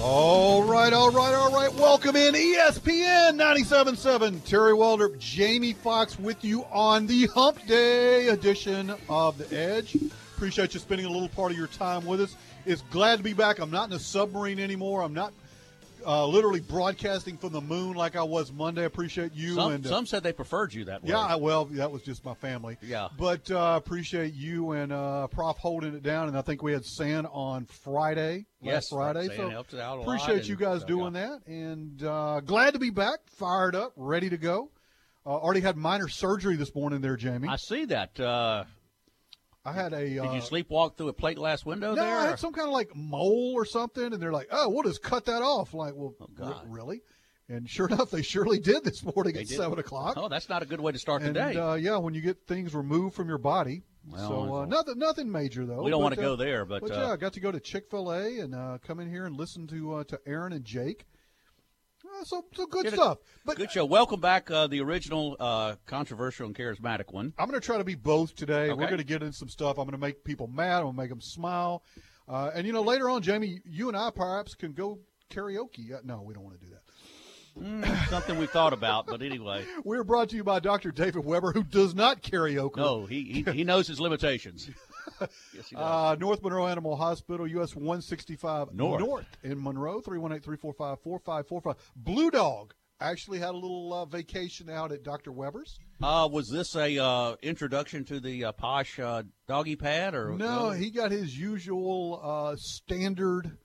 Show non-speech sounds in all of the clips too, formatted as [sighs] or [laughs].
All right, all right, all right. Welcome in ESPN 97.7. Terry Waldrop, Jamie Fox with you on the Hump Day edition of The Edge. Appreciate you spending a little part of your time with us. It's glad to be back. I'm not in a submarine anymore. I'm not uh, literally broadcasting from the moon like I was Monday. Appreciate you. Some, and uh, some said they preferred you that way. yeah, I- well, that was just my family. Yeah. But uh, appreciate you and uh, Prof holding it down. And I think we had San on Friday, Yes, last Friday. San so helped out a lot appreciate you guys so, doing yeah. that. And uh, glad to be back, fired up, ready to go. Uh, already had minor surgery this morning there, Jamie. I see that. I had a. did uh, you sleepwalk through a plate glass window No, there? I had some kind of like mole or something, and they're like, "Oh, we'll just cut that off." Like, well, Oh, God. really? And sure enough, they surely [laughs] did this morning They at did? seven o'clock. Oh, that's not a good way to start and the day. uh, yeah, when you get things removed from your body. Well, so uh, nothing, nothing major though. we don't want to uh, go there, but, But uh, yeah, I got to go to Chick Fil A and uh, come in here and listen to uh, to Aaron and Jake. So, so good a- stuff. But good show. Welcome back, uh, the original uh, controversial and charismatic one. I'm going to try to be both today. We're going to get in some stuff. I'm going to make people mad. I'm going to make them smile. Uh, and you know, later on, Jamie, you and I perhaps can go karaoke. Uh, no, we don't want to do that. Mm, something we thought about, but anyway, [laughs] We're brought to you by Dr. David Weber, who does not karaoke. no, he he, he knows his limitations. [laughs] [laughs] yes. Uh, North Monroe Animal Hospital, US 165 North. in Monroe, 318-345-4545. Blue Dog actually had a little uh, vacation out at Dr. Weber's. Uh, was this a uh, introduction to the uh, posh uh, doggy pad or No, he got his usual uh, standard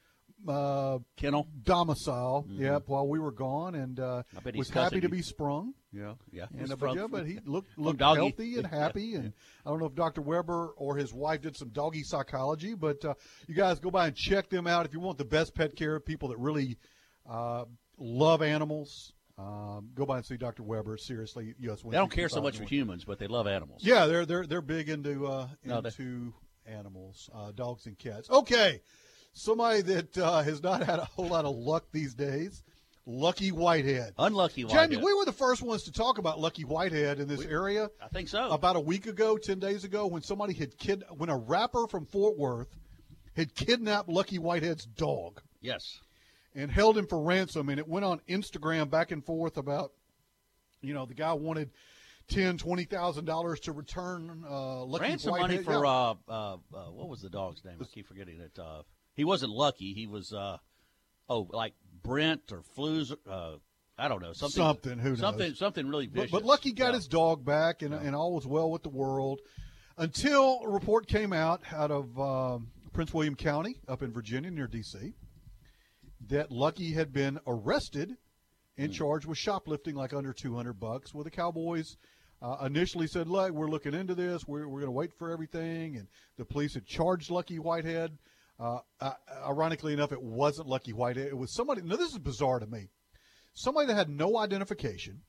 uh, kennel? domicile. Yep, while we were gone, and uh, Mm-hmm. I bet he's was happy to you. be sprung. Yeah, yeah. And, uh, but, yeah, but he looked looked healthy and happy, and I don't know if Dr. Weber or his wife did some doggy psychology, but uh, you guys go by and check them out if you want the best pet care. People that really uh, love animals, um, go by and see Dr. Weber. Seriously, US. They don't care so much for humans, but they love animals. Yeah, they're they're they're big into uh, No, into animals, uh, dogs and cats. Okay, somebody that uh, has not had a whole lot of luck these days, Lucky Whitehead. Unlucky one. Jamie, we were the first ones to talk about Lucky Whitehead in this area I think so. about a week ago, ten days ago, when somebody had kid when a rapper from Fort Worth had kidnapped Lucky Whitehead's dog yes. and held him for ransom, and it went on Instagram back and forth about, you know, the guy wanted ten, twenty thousand dollars to return uh, Lucky Ransom Whitehead. money for Yeah. uh, uh, uh, what was the dog's name? I keep forgetting it. Uh, he wasn't Lucky. He was uh, oh, like Brent or Flues. Uh, I don't know something. Something, who knows? Something. Something really But, vicious. but Lucky got Yeah. his dog back, and, and all was well with the world until a report came out out of um, Prince William County up in Virginia near D.C. that Lucky had been arrested and Hmm. charged with shoplifting like under 200 bucks. Well, the Cowboys uh, initially said, look, we're looking into this. We're, we're going to wait for everything. And the police had charged Lucky Whitehead. Uh, uh, ironically enough, it wasn't Lucky White. It was somebody. Now, this is bizarre to me. Somebody that had no identification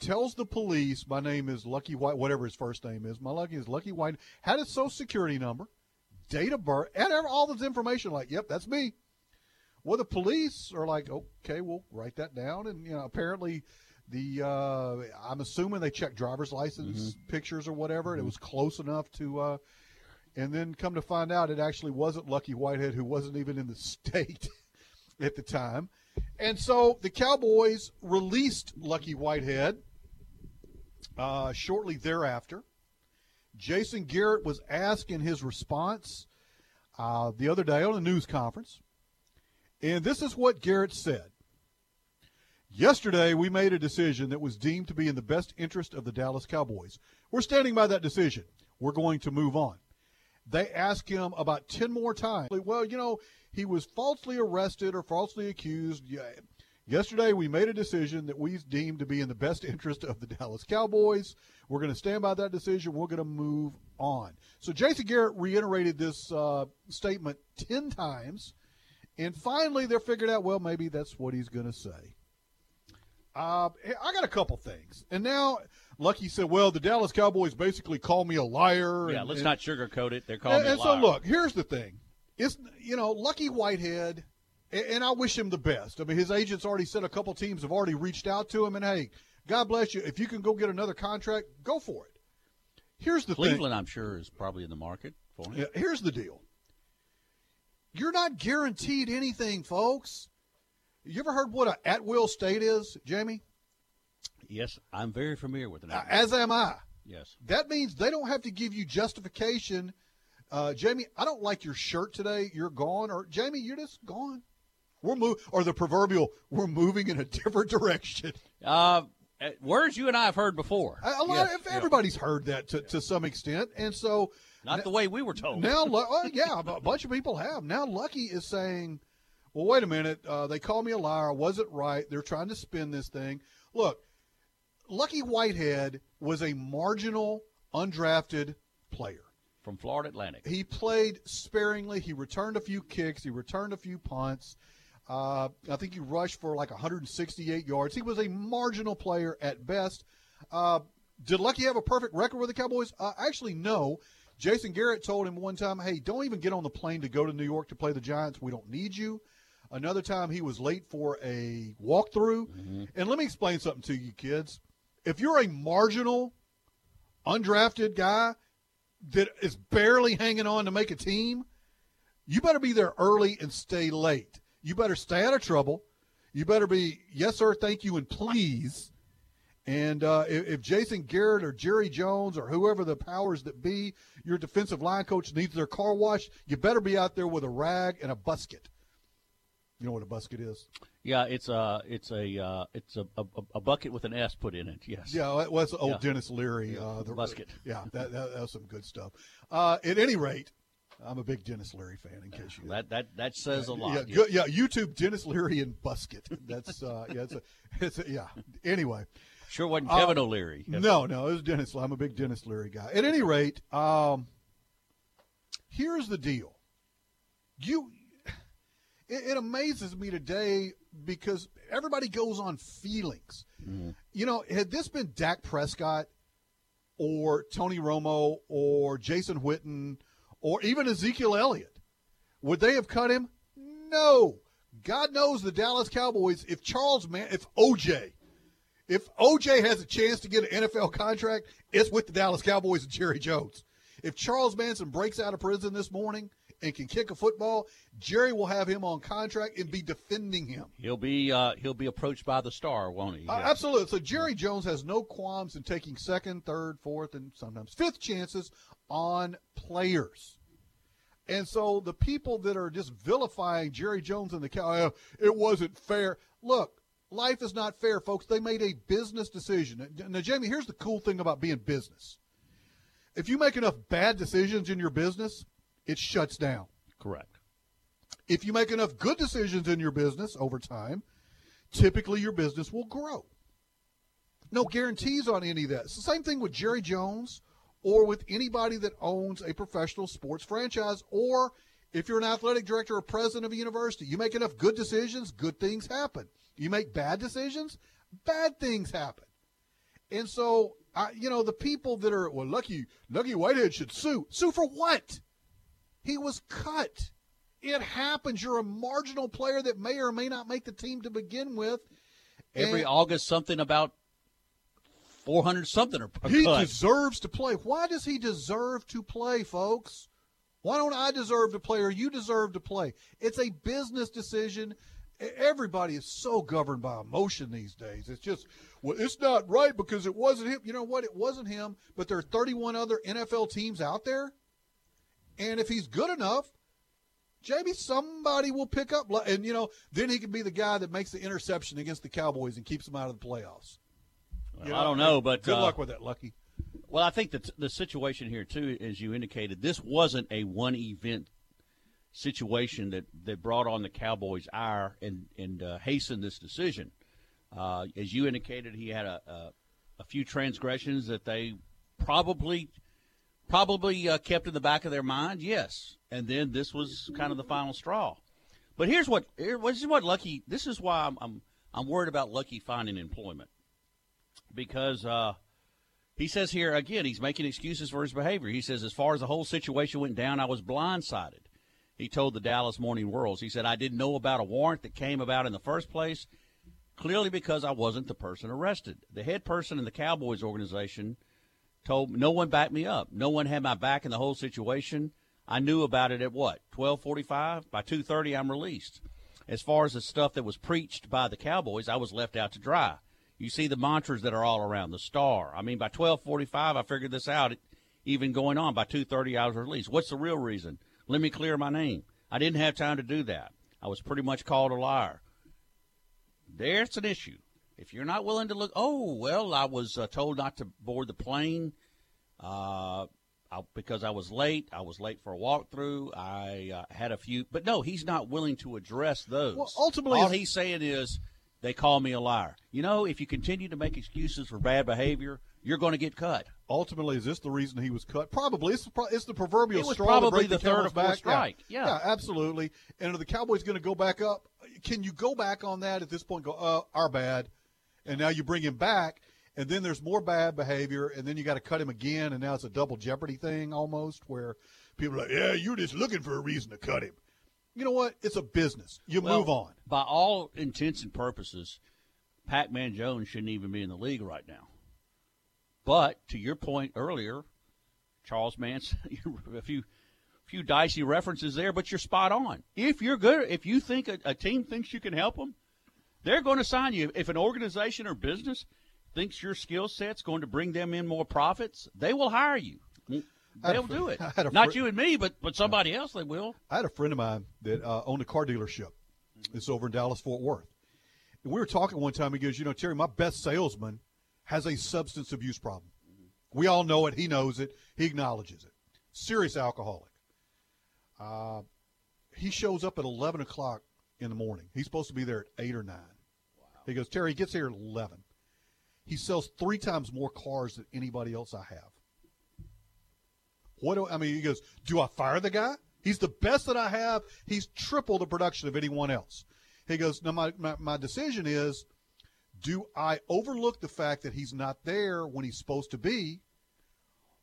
tells the police, my name is Lucky White, whatever his first name is. My Lucky is Lucky White. Had his social security number, date of birth, and all this information. Like, yep, that's me. Well, the police are like, okay, we'll write that down. And, you know, apparently the, uh, I'm assuming they checked driver's license pictures or whatever, and it was close enough to, uh, and then come to find out it actually wasn't Lucky Whitehead, who wasn't even in the [laughs] state at the time. And so the Cowboys released Lucky Whitehead uh, shortly thereafter. Jason Garrett was asked in his response uh, the other day on a news conference, and this is what Garrett said. Yesterday, we made a decision that was deemed to be in the best interest of the Dallas Cowboys. We're standing by that decision. We're going to move on. They asked him about 10 more times. Well, you know, he was falsely arrested or falsely accused. Yesterday, we made a decision that we deemed to be in the best interest of the Dallas Cowboys. We're going to stand by that decision. We're going to move on. So Jason Garrett reiterated this uh, statement 10 times And finally, they figured out, well, maybe that's what he's going to say. Uh, I got a couple things. And now, Lucky said, well, the Dallas Cowboys basically call me a liar. Yeah, and, let's and, not sugarcoat it. They're calling and, me a and so, look, here's the thing. It's, you know, Lucky Whitehead, and, and I wish him the best. I mean, his agent's already said a couple teams have already reached out to him, and hey, God bless you. If you can go get another contract, go for it. Here's the Cleveland, thing. I'm sure, is probably in the market for him. Yeah, here's the deal. You're not guaranteed anything, folks. You ever heard what an at will state is, Jamie? Yes, I'm very familiar with it. Uh, As am I. yes. That means they don't have to give you justification. Uh, Jamie, I don't like your shirt today. You're gone. Or Jamie, you're just gone. We're move or the proverbial we're moving in a [laughs] different direction. Uh, uh, words you and I have heard before. A, a lot Yes, yeah. everybody's heard that to, to some extent, and so Not the way we were told. now, [laughs] oh, yeah, a bunch of people have. Now, Lucky is saying, "Well, wait a minute. Uh, they call me a liar. I wasn't right. They're trying to spin this thing. Look, Lucky Whitehead was a marginal, undrafted player. From Florida Atlantic. He played sparingly. He returned a few kicks. He returned a few punts. Uh, I think he rushed for like 168 yards. He was a marginal player at best. Uh, did Lucky have a perfect record with the Cowboys? Uh, actually, no. Jason Garrett told him one time, "Hey, don't even get on the plane to go to New York to play the Giants. We don't need you." Another time, he was late for a walkthrough. And let me explain something to you, kids. If you're a marginal, undrafted guy that is barely hanging on to make a team, you better be there early and stay late. You better stay out of trouble. You better be yes, sir, thank you, and please. And uh, if, if Jason Garrett or Jerry Jones or whoever the powers that be, your defensive line coach needs their car washed, you better be out there with a rag and a busket. You know what a busket is? Yeah, it's a it's a uh, it's a, a a bucket with an S put in it. Yes. Yeah, that was old Yeah. Denis Leary. Uh, the Busket. Yeah, that, that, that was some good stuff. Uh, at any rate, I'm a big Denis Leary fan. In case you That that that says a lot. Yeah, good, yeah. YouTube Denis Leary and Busket. That's uh, yeah, it's a, it's a, yeah. Anyway, Sure wasn't Uh, Kevin O'Leary. no, no, it was Dennis. I'm a big Denis Leary guy. At any rate, um, here's the deal. You, it, it amazes me today because everybody goes on feelings. Mm-hmm. You know, had this been Dak Prescott or Tony Romo or Jason Witten or even Ezekiel Elliott, would they have cut him? No. God knows the Dallas Cowboys. If Charles Man, if OJ, if OJ has a chance to get an NFL contract, it's with the Dallas Cowboys and Jerry Jones. If Charles Manson breaks out of prison this morning and can kick a football, Jerry will have him on contract and be defending him. He'll be uh, he'll be approached by the star, won't he? Uh, absolutely. So Jerry Jones has no qualms in taking second, third, fourth, and sometimes fifth chances on players. And so the people that are just vilifying Jerry Jones and the cow, "Oh, it wasn't fair. Look, life is not fair, folks. They made a business decision. Now, Jamie, here's the cool thing about being business. If you make enough bad decisions in your business, it shuts down Correct. if you make enough good decisions in your business over time, typically your business will grow. No guarantees on any of that. It's the same thing with Jerry Jones or with anybody that owns a professional sports franchise or if you're an athletic director or president of a university. You make enough good decisions, good things happen. You make bad decisions, bad things happen. And so, I, you know, the people that are, well, Lucky, Lucky Whitehead should sue. Sue for what? He was cut. It happens. You're a marginal player that may or may not make the team to begin with. Every And August, something about four hundred something or he cut. deserves to play. Why does he deserve to play, folks? Why don't I deserve to play or you deserve to play? It's a business decision. Everybody is so governed by emotion these days. It's just, well, it's not right because it wasn't him. You know what? It wasn't him, but there are 31 other NFL teams out there. And if he's good enough, Jamie, somebody will pick up. And, you know, then he can be the guy that makes the interception against the Cowboys and keeps them out of the playoffs. You I don't know, but good uh, luck with that, Lucky. Well, I think that the situation here too, as you indicated, this wasn't a one event situation that, that brought on the Cowboys' ire and and uh, hastened this decision. Uh, as you indicated, he had a, a a few transgressions that they probably probably uh, kept in the back of their mind. Yes, and then this was kind of the final straw. But here's what here, this is what Lucky. This is why I'm I'm, I'm worried about Lucky finding employment because uh, he says here again he's making excuses for his behavior. He says as far as the whole situation went down, I was blindsided. He told the Dallas Morning World. He said I didn't know about a warrant that came about in the first place, clearly because I wasn't the person arrested. The head person in the Cowboys organization told no one backed me up. No one had my back in the whole situation. I knew about it at what? 12:45. By 2:30 I'm released. As far as the stuff that was preached by the Cowboys, I was left out to dry. You see the mantras that are all around the star. I mean, by 12:45, I figured this out. Even going on by 2:30, I was released. What's the real reason? Let me clear my name. I didn't have time to do that. I was pretty much called a liar. There's an issue. If you're not willing to look, oh well, I was uh, told not to board the plane uh, I, because I was late. I was late for a walkthrough. I uh, had a few, but no, he's not willing to address those. Well, ultimately, all he's saying is they call me a liar. You know, if you continue to make excuses for bad behavior, you're going to get cut. Ultimately, is this the reason he was cut? Probably. It's, it's the proverbial it straw probably the, the third or fourth strike. Yeah. Yeah. yeah, absolutely. And are the Cowboys going to go back up? Can you go back on that at this point? Go, uh, our bad, and now you bring him back, and then there's more bad behavior, and then you got to cut him again, and now it's a double jeopardy thing almost, where people are like, yeah, you're just looking for a reason to cut him. You know what? It's a business. You Well, move on. By all intents and purposes, Pac-Man Jones shouldn't even be in the league right now. But to your point earlier, Charles Manson, [laughs] a few few dicey references there, but you're spot on. If you're good, if you think a, a team thinks you can help them, they're going to sign you. If an organization or business thinks your skill set's going to bring them in more profits, they will hire you. I had a They'll do it. [laughs] Not fr- you and me, but but somebody else they will. I had a friend of mine that uh, owned a car dealership. It's over in Dallas, Fort Worth. And we were talking one time. He goes, "You know, Terry, my best salesman has a substance abuse problem. We all know it. He knows it. He acknowledges it. Serious alcoholic. Uh, he shows up at 11 o'clock in the morning. He's supposed to be there at 8 or 9. He goes, Terry, he gets here at 11. He sells three times more cars than anybody else I have. What do I mean? He goes, Do I fire the guy? He's the best that I have. He's triple the production of anyone else. He goes, No, my, my, my decision is do I overlook the fact that he's not there when he's supposed to be,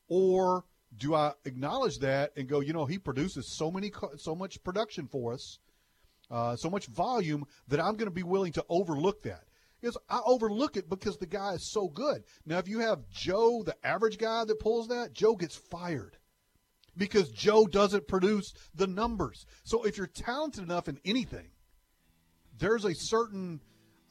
or do I acknowledge that and go, you know, he produces so many, so much production for us, uh, so much volume that I'm going to be willing to overlook that. Is I overlook it because the guy is so good. Now, if you have Joe, the average guy that pulls that, Joe gets fired because Joe doesn't produce the numbers. So if you're talented enough in anything, there's a certain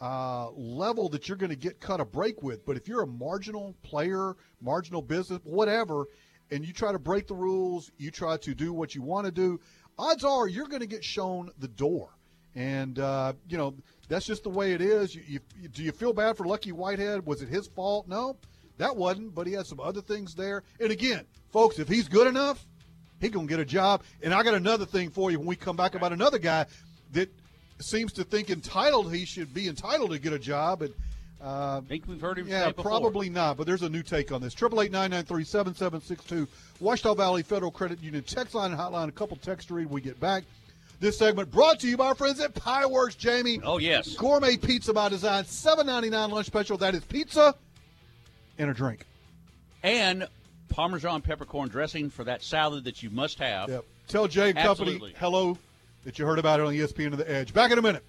uh, level that you're going to get cut a break with. But if you're a marginal player, marginal business, whatever, and you try to break the rules, you try to do what you want to do, odds are you're going to get shown the door. And uh, you know that's just the way it is. You, you, do you feel bad for Lucky Whitehead? Was it his fault? No, that wasn't. But he had some other things there. And again, folks, if he's good enough, he gonna get a job. And I got another thing for you when we come back about another guy that seems to think entitled he should be entitled to get a job. And uh, I think we've heard him yeah, probably not. But there's a new take on this. Triple eight nine nine three seven seven six two. Ouachita Valley Federal Credit Union text line and hotline. A couple texts to read. when We get back. This segment brought to you by our friends at Pie Works. Jamie. Oh yes. Gourmet pizza by design. Seven ninety nine lunch special. That is pizza and a drink. and Parmesan peppercorn dressing for that salad that you must have. Yep. Tell Jay Company hello that you heard about it on ESPN and the Edge. Back in a minute.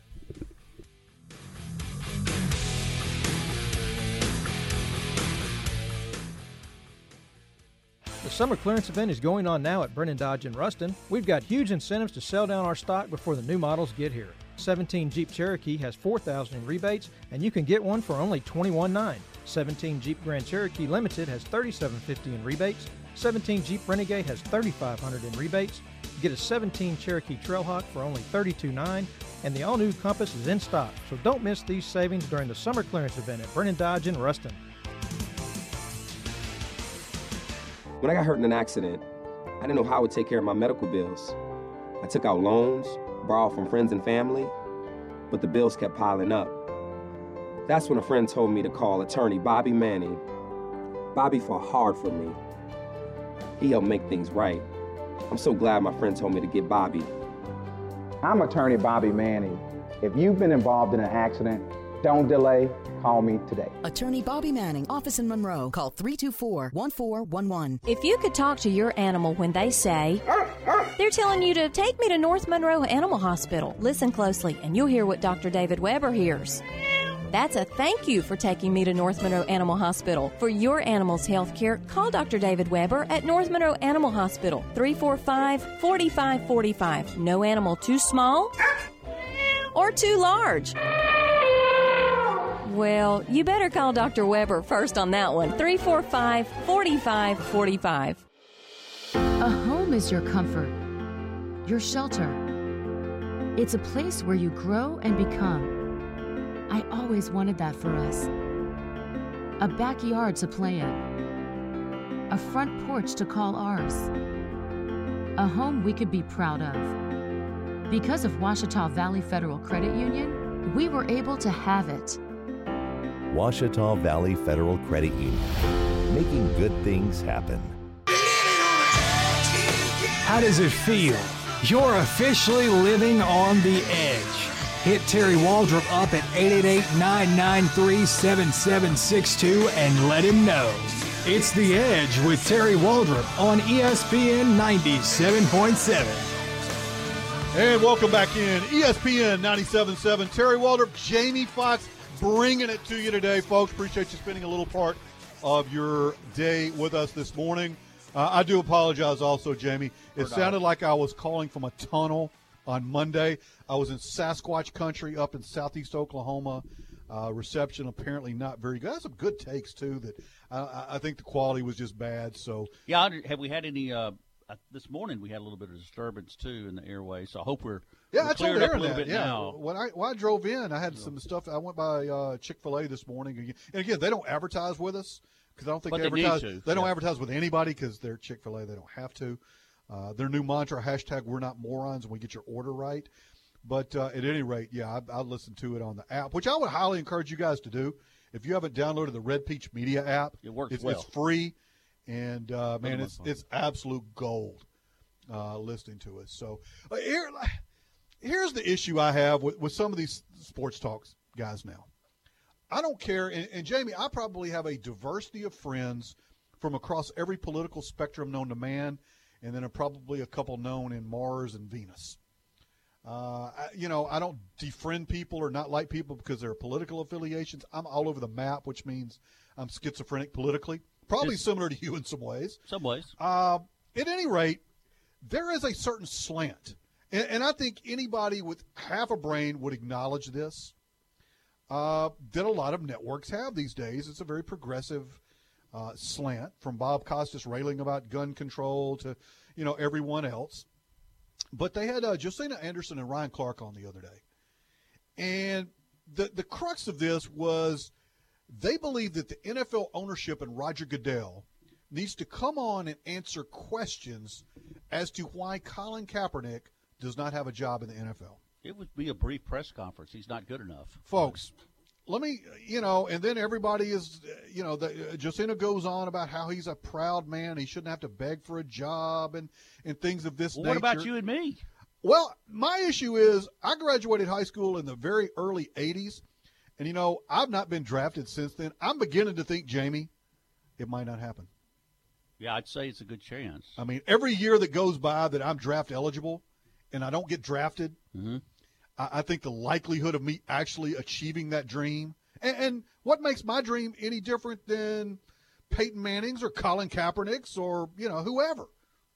The summer clearance event is going on now at Brennan Dodge in Ruston. We've got huge incentives to sell down our stock before the new models get here. 17 Jeep Cherokee has 4000 in rebates and you can get one for only $21.9. 17 Jeep Grand Cherokee Limited has 3750 in rebates. 17 Jeep Renegade has 3500 in rebates. Get a 17 Cherokee Trailhawk for only $32.9 and the all-new Compass is in stock. So don't miss these savings during the summer clearance event at Brennan Dodge in Ruston. When I got hurt in an accident, I didn't know how I would take care of my medical bills. I took out loans, borrowed from friends and family, but the bills kept piling up. That's when a friend told me to call attorney Bobby Manning. Bobby fought hard for me. He helped make things right. I'm so glad my friend told me to get Bobby. I'm attorney Bobby Manning. If you've been involved in an accident, don't delay. Call me today. Attorney Bobby Manning, office in Monroe. Call 324 1411. If you could talk to your animal when they say, they're telling you to take me to North Monroe Animal Hospital, listen closely and you'll hear what Dr. David Weber hears. That's a thank you for taking me to North Monroe Animal Hospital. For your animal's health care, call Dr. David Weber at North Monroe Animal Hospital, 345 4545. No animal too small or too large. Well, you better call Dr. Weber first on that one, 345 4545. A home is your comfort, your shelter. It's a place where you grow and become. I always wanted that for us. A backyard to play in, a front porch to call ours, a home we could be proud of. Because of Ouachita Valley Federal Credit Union, we were able to have it. Ouachita Valley Federal Credit Union, making good things happen. How does it feel? You're officially living on the edge. Hit Terry Waldrop up at 888-993-7762 and let him know. It's The Edge with Terry Waldrop on ESPN 97.7. And welcome back in ESPN 97.7. Terry Waldrop, Jamie Fox bringing it to you today, folks. Appreciate you spending a little part of your day with us this morning. Uh, I do apologize also, Jamie. It sounded like I was calling from a tunnel on Monday. I was in Sasquatch country up in southeast Oklahoma. Uh, reception apparently not very good. I had some good takes too. That I, I think the quality was just bad. So Yeah, have we had any? Uh, uh, this morning we had a little bit of disturbance too in the airway, so I hope we're Yeah, we're I told Aaron that. bit Yeah, now. when I when I drove in, I had some stuff. I went by uh, Chick Fil A this morning, and again, they don't advertise with us because I don't think But they they advertise. They don't yeah. advertise with anybody because they're Chick Fil A. They don't have to. Uh, their new mantra hashtag We're not morons, and we get your order right. But uh, at any rate, yeah, I, I listened to it on the app, which I would highly encourage you guys to do. If you haven't downloaded the Red Peach Media app, It works it's, well. it's free, and uh, man, it's it's absolute gold uh, listening to us. So uh, here, here's the issue I have with, with some of these sports talks guys now. I don't care, and, and Jamie, I probably have a diversity of friends from across every political spectrum known to man, and then a, probably a couple known in Mars and Venus. Uh, I, you know, I don't defriend people or not like people because their political affiliations. I'm all over the map, which means I'm schizophrenic politically. Probably Just- similar to you in some ways. Some ways. Uh, at any rate, there is a certain slant, and, and I think anybody with half a brain would acknowledge this. Uh, that a lot of networks have these days. It's a very progressive uh, slant, from Bob Costas railing about gun control to, you know, everyone else. But they had uh, Josina Anderson and Ryan Clark on the other day, and the the crux of this was they believe that the NFL ownership and Roger Goodell needs to come on and answer questions as to why Colin Kaepernick does not have a job in the NFL. It would be a brief press conference. He's not good enough. Folks, let me, you know, and then everybody is, you know, the, uh, Josina goes on about how he's a proud man. He shouldn't have to beg for a job and, and things of this Well, nature. what about you and me? Well, my issue is I graduated high school in the very early 80s. And, you know, I've not been drafted since then. I'm beginning to think, Jamie, it might not happen. Yeah, I'd say it's a good chance. I mean, every year that goes by that I'm draft eligible and I don't get drafted, Mhm. I, I think the likelihood of me actually achieving that dream. And, and what makes my dream any different than Peyton Manning's or Colin Kaepernick's or, you know, whoever?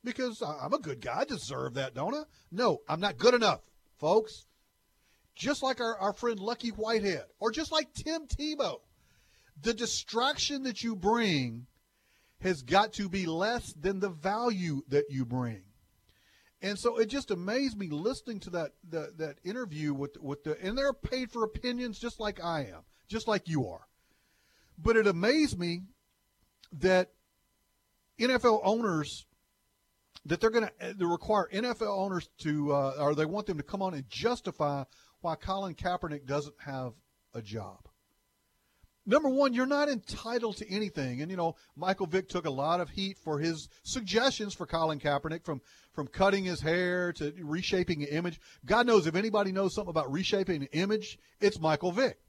Because I'm a good guy. I deserve that, don't I? No, I'm not good enough, folks. Just like our, our friend Lucky Whitehead or just like Tim Tebow. The distraction that you bring has got to be less than the value that you bring. And so it just amazed me listening to that the, that interview with with the and they're paid for opinions just like I am, just like you are. But it amazed me that NFL owners that they're going to require NFL owners to uh, or they want them to come on and justify why Colin Kaepernick doesn't have a job. Number one, you're not entitled to anything. And you know, Michael Vick took a lot of heat for his suggestions for Colin Kaepernick, from from cutting his hair to reshaping an image. God knows if anybody knows something about reshaping an image, it's Michael Vick.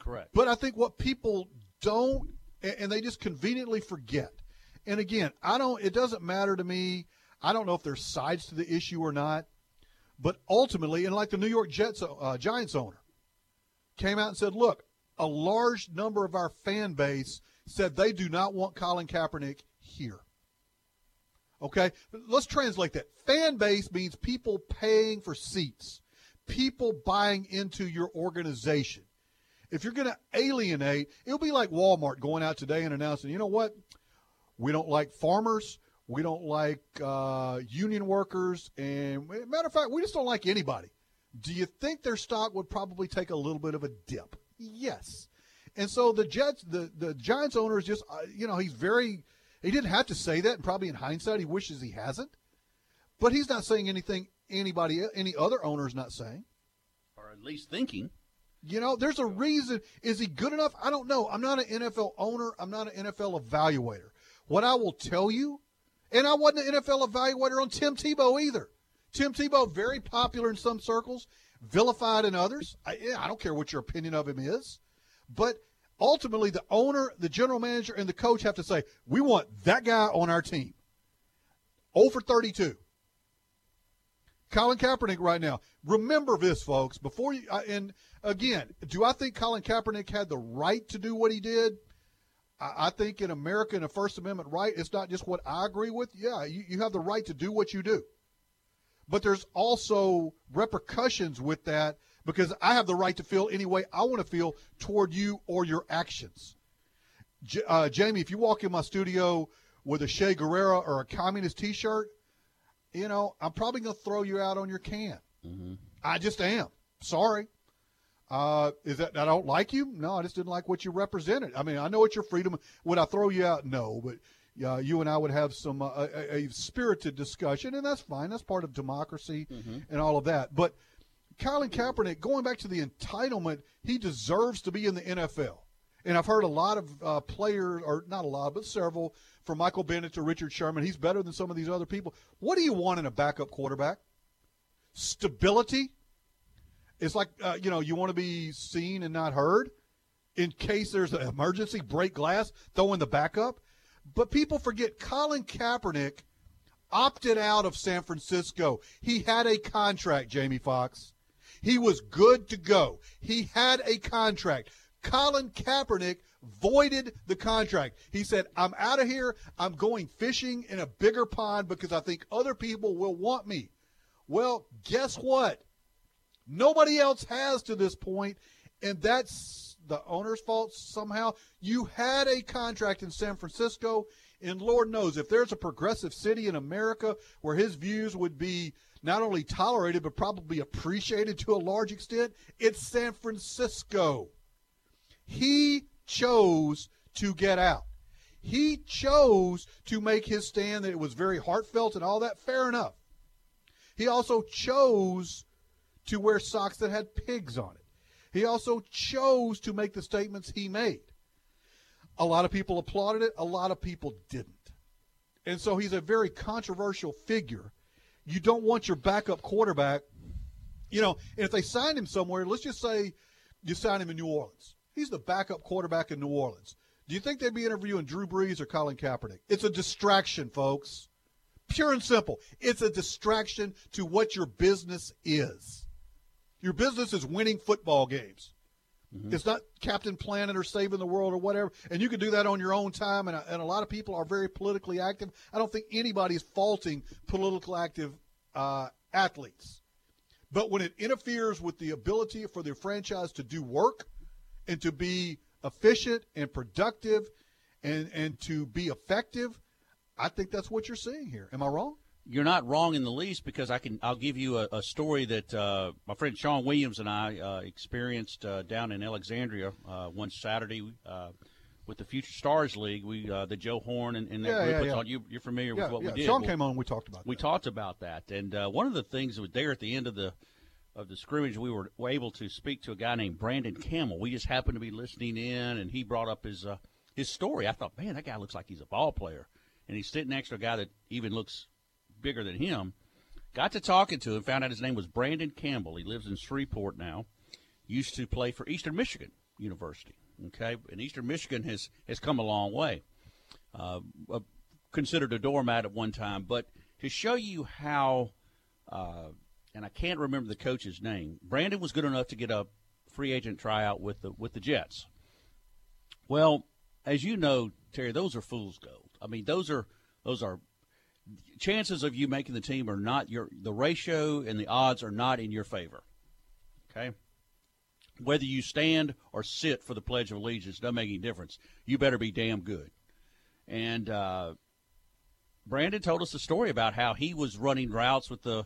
Correct. But I think what people don't, and they just conveniently forget. And again, I don't. It doesn't matter to me. I don't know if there's sides to the issue or not. But ultimately, and like the New York Jets uh, Giants owner came out and said, "Look, a large number of our fan base said they do not want Colin Kaepernick here." Okay, let's translate that. Fan base means people paying for seats, people buying into your organization. If you're going to alienate, it'll be like Walmart going out today and announcing, you know what? We don't like farmers. We don't like uh, union workers. And matter of fact, we just don't like anybody. Do you think their stock would probably take a little bit of a dip? Yes. And so the Jets, the, the Giants owner is just, uh, you know, he's very, he didn't have to say that. And probably in hindsight, he wishes he hasn't. But he's not saying anything anybody, any other owner is not saying. Or at least thinking. You know, there's a reason. Is he good enough? I don't know. I'm not an NFL owner. I'm not an NFL evaluator. What I will tell you, and I wasn't an NFL evaluator on Tim Tebow either. Tim Tebow, very popular in some circles, vilified in others. I, I don't care what your opinion of him is. But ultimately, the owner, the general manager, and the coach have to say, we want that guy on our team. 0 for 32. Colin Kaepernick right now. Remember this, folks. Before you, uh, and again, do I think Colin Kaepernick had the right to do what he did? I, think in America, in a First Amendment right, it's not just what I agree with. Yeah, you, you have the right to do what you do. But there's also repercussions with that because I have the right to feel any way I want to feel toward you or your actions. J- uh, Jamie, if you walk in my studio with a Che Guevara or a communist T-shirt, you know I'm probably going to throw you out on your can. Mm-hmm. I just am. Sorry. Uh, is that I don't like you? No, I just didn't like what you represented. I mean, I know it's your freedom. Would I throw you out? No, but uh, you and I would have some uh, a, a, spirited discussion, and that's fine. That's part of democracy mm-hmm. and all of that. But Colin Kaepernick, going back to the entitlement, he deserves to be in the NFL. And I've heard a lot of uh, players, or not a lot, but several, from Michael Bennett to Richard Sherman. He's better than some of these other people. What do you want in a backup quarterback? Stability it's like uh, you know you want to be seen and not heard in case there's an emergency, break glass, throw in the backup. But people forget Colin Kaepernick opted out of San Francisco. He had a contract, Jamie Fox. He was good to go. He had a contract. Colin Kaepernick voided the contract. He said, I'm out of here. I'm going fishing in a bigger pond because I think other people will want me. Well, guess what? Nobody else has to this point, and that's the owner's fault somehow. You had a contract in San Francisco, and Lord knows if there's a progressive city in America where his views would be not only tolerated but probably appreciated to a large extent, it's San Francisco. He chose to get out. He chose to make his stand that it was very heartfelt and all that. Fair enough. He also chose to wear socks that had pigs on it. He also chose to make the statements he made. A lot of people applauded it, a lot of people didn't. And so he's a very controversial figure. You don't want your backup quarterback, you know, and if they signed him somewhere, let's just say you sign him in New Orleans. He's the backup quarterback in New Orleans. Do you think they'd be interviewing Drew Brees or Colin Kaepernick? It's a distraction, folks. Pure and simple. It's a distraction to what your business is. Your business is winning football games. Mm-hmm. It's not Captain Planet or saving the world or whatever. And you can do that on your own time. And, and a lot of people are very politically active. I don't think anybody's faulting political active uh, athletes. But when it interferes with the ability for the franchise to do work and to be efficient and productive and, and to be effective, I think that's what you're seeing here. Am I wrong? You're not wrong in the least because I can. I'll give you a, a story that uh, my friend Sean Williams and I uh, experienced uh, down in Alexandria uh, one Saturday uh, with the Future Stars League. We uh, the Joe Horn and, and that yeah, group. Yeah, yeah. On. You, are familiar with what we did. Sean well, came on. We talked about. That. We that. talked about that, and one of the things that was there at the end of the of the scrimmage, we were, were able to speak to a guy named Brandon Campbell. We just happened to be listening in, and he brought up his uh, his story. I thought, man, that guy looks like he's a ball player, and he's sitting next to a guy that even looks bigger than him. Got to talking to him, found out his name was Brandon Campbell. He lives in Shreveport now. Used to play for Eastern Michigan University. Okay, and Eastern Michigan has has come a long way. Uh, considered a doormat at one time, but to show you how, uh, and I can't remember the coach's name. Brandon was good enough to get a free agent tryout with the with the Jets. Well, as you know, Terry, those are fool's gold. I mean, those are those are chances of you making the team are not your the ratio and the odds are not in your favor. Okay? Whether you stand or sit for the Pledge of Allegiance doesn't make any difference. You better be damn good. And uh, Brandon told us a story about how he was running routes with the,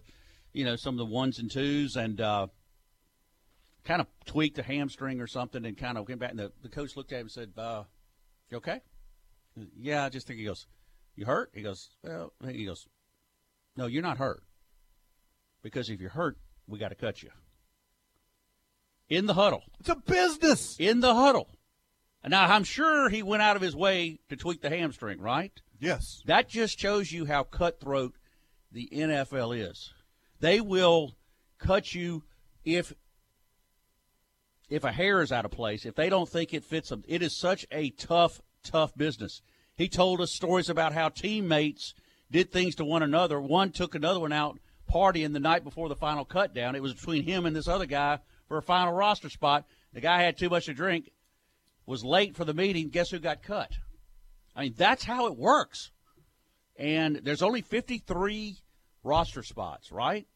you know, some of the ones and twos and uh, kind of tweaked a hamstring or something and kind of came back. And the, the coach looked at him and said, uh, You okay? Yeah, I just think he goes, You hurt? He goes, Well, he goes, No, you're not hurt. Because if you're hurt, we got to cut you. In the huddle. It's a business. In the huddle. Now, I'm sure he went out of his way to tweak the hamstring, right? Yes. That just shows you how cutthroat the NFL is. They will cut you if if a hair is out of place, if they don't think it fits them. It is such a tough, tough business. He told us stories about how teammates did things to one another. One took another one out partying the night before the final cut down. It was between him and this other guy for a final roster spot. The guy had too much to drink, was late for the meeting. Guess who got cut? I mean, that's how it works. And there's only 53 roster spots, right?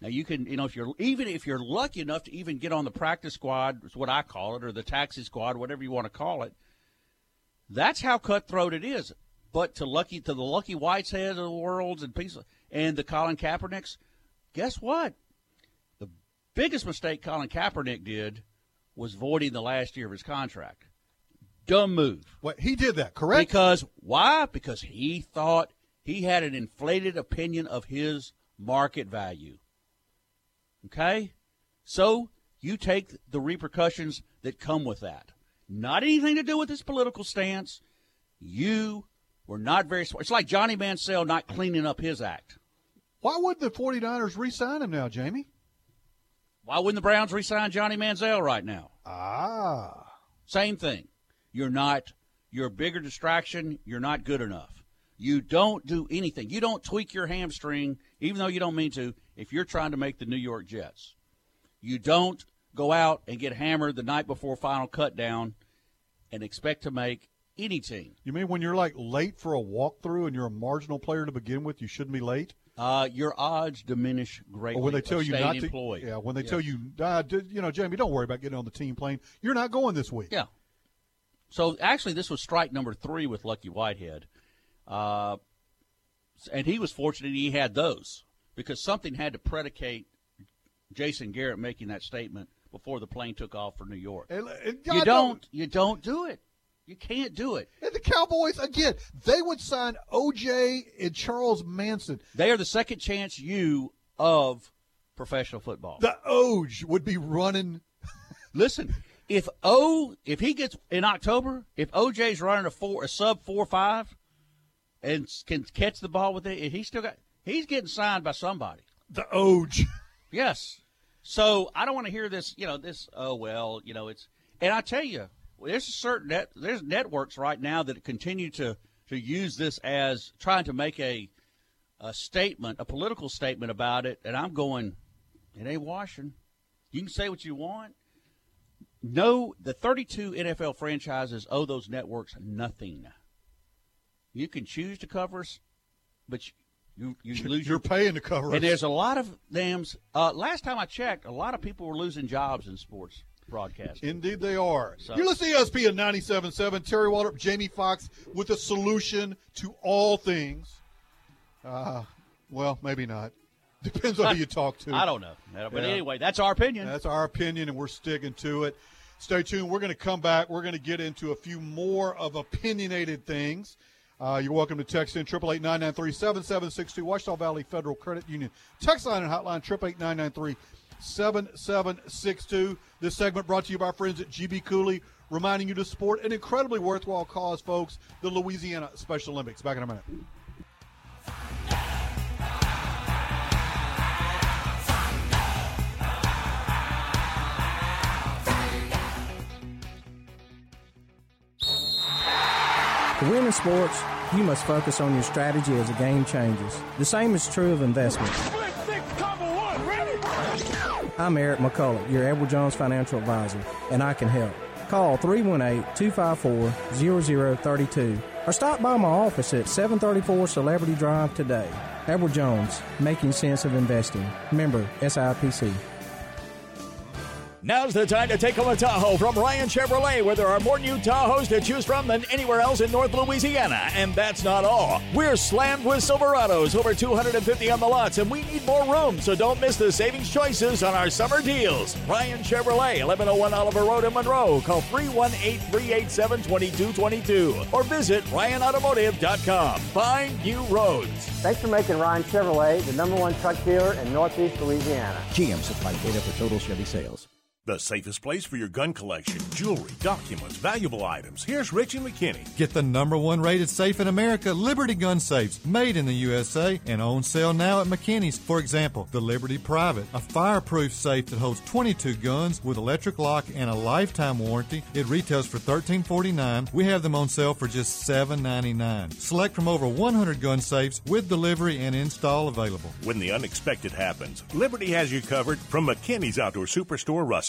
Now you can, you know, if you're even if you're lucky enough to even get on the practice squad, is what I call it, or the taxi squad, whatever you want to call it. That's how cutthroat it is. But to lucky to the lucky Whiteheads of the worlds and pieces and the Colin Kaepernicks, guess what? The biggest mistake Colin Kaepernick did was voiding the last year of his contract dumb move. What he did that, correct? Because why? Because he thought he had an inflated opinion of his market value. Okay? So you take the repercussions that come with that. Not anything to do with his political stance. You were not very smart. It's like Johnny Manziel not cleaning up his act. Why wouldn't the 49ers re sign him now, Jamie? Why wouldn't the Browns re sign Johnny Manziel right now? Ah. Same thing. You're not, you're a bigger distraction. You're not good enough. You don't do anything. You don't tweak your hamstring, even though you don't mean to, if you're trying to make the New York Jets. You don't go out and get hammered the night before final cut down and expect to make any team. You mean when you're like late for a walkthrough and you're a marginal player to begin with, you shouldn't be late? Uh, your odds diminish greatly. Or when they tell you not employed. to, yeah, when they tell you, uh, you know, Jamie, don't worry about getting on the team plane. You're not going this week. Yeah, so actually, this was strike number three with Lucky Whitehead, uh, and he was fortunate he had those because something had to predicate Jason Garrett making that statement before the plane took off for New York. And, and you don't, you don't do it. You can't do it. And the Cowboys again, they would sign OJ and Charles Manson. They are the second chance you of professional football. The OJ would be running. [laughs] Listen, if O if he gets in October, if OJ's running a four a sub four five, and can catch the ball with it, he's still got he's getting signed by somebody. The Oj. Yes. So I don't want to hear this. You know this. Oh well. You know it's. And I tell you, there's a certain net, there's networks right now that continue to to use this as trying to make a a statement, a political statement about it, and I'm going, it ain't washing. You can say what you want no, the 32 NFL franchises owe those networks nothing. You can choose to cover us, but you you lose. You're your, paying to cover and us. there's a lot of them. Uh, last time I checked, a lot of people were losing jobs in sports broadcasting. Indeed, they are. So- You're listening to ESPN 97.7. Terry Waldrop, Jamie Fox with a solution to all things. Uh, well, maybe not. [laughs] Depends on who you talk to. [laughs] I don't know, but Yeah. anyway, that's our opinion. That's our opinion, and we're sticking to it. Stay tuned. We're going to come back. We're going to get into a few more of opinionated things. Uh, you're welcome to text in 888 Ouachita Valley Federal Credit Union. Text line and hotline 888 7762. This segment brought to you by our friends at GB Cooley, reminding you to support an incredibly worthwhile cause, folks, the Louisiana Special Olympics. Back in a minute. To win in sports, you must focus on your strategy as the game changes. The same is true of investments. I'm Eric McCullough, your Edward Jones financial advisor, and I can help. Call 318-254-0032 or stop by my office at 734 Celebrity Drive today. Edward Jones, making sense of investing. Member SIPC. Now's the time to take home a Tahoe from Ryan Chevrolet, where there are more new Tahoes to choose from than anywhere else in North Louisiana. And that's not all. We're slammed with Silverados, over 250 on the lots, and we need more room, so don't miss the savings choices on our summer deals. Ryan Chevrolet, 1101 Oliver Road in Monroe. Call 318 387 2222 or visit RyanAutomotive.com. Find new roads. Thanks for making Ryan Chevrolet the number one truck dealer in Northeast Louisiana. GM supply data for total Chevy sales. The safest place for your gun collection, jewelry, documents, valuable items. Here's Richie McKinney. Get the number one rated safe in America, Liberty Gun Safes, made in the USA and on sale now at McKinney's. For example, the Liberty Private, a fireproof safe that holds 22 guns with electric lock and a lifetime warranty. It retails for $13.49. We have them on sale for just $7.99. Select from over 100 gun safes with delivery and install available. When the unexpected happens, Liberty has you covered from McKinney's Outdoor Superstore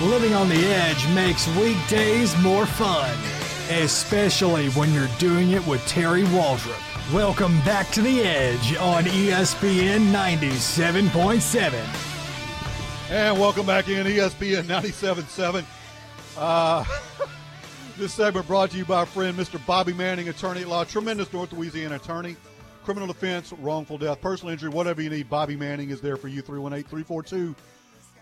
Living on the Edge makes weekdays more fun, especially when you're doing it with Terry Waldrop. Welcome back to the Edge on ESPN 97.7. And welcome back in ESPN 97.7. Uh, [laughs] this segment brought to you by our friend Mr. Bobby Manning, attorney at law, tremendous North Louisiana attorney. Criminal defense, wrongful death, personal injury, whatever you need, Bobby Manning is there for you. 318 342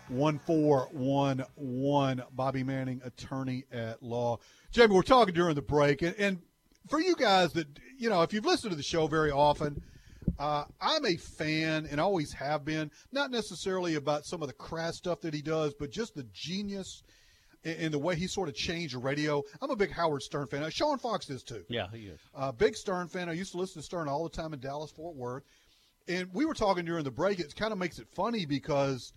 1411. Bobby Manning, attorney at law. Jamie, we're talking during the break, and, and for you guys that, you know, if you've listened to the show very often, uh, I'm a fan and always have been, not necessarily about some of the crass stuff that he does, but just the genius in, the way he sort of changed radio. I'm a big Howard Stern fan. Uh, Sean Fox is too. Yeah, he is. Uh, big Stern fan. I used to listen to Stern all the time in Dallas, Fort Worth. And we were talking during the break. It kind of makes it funny because,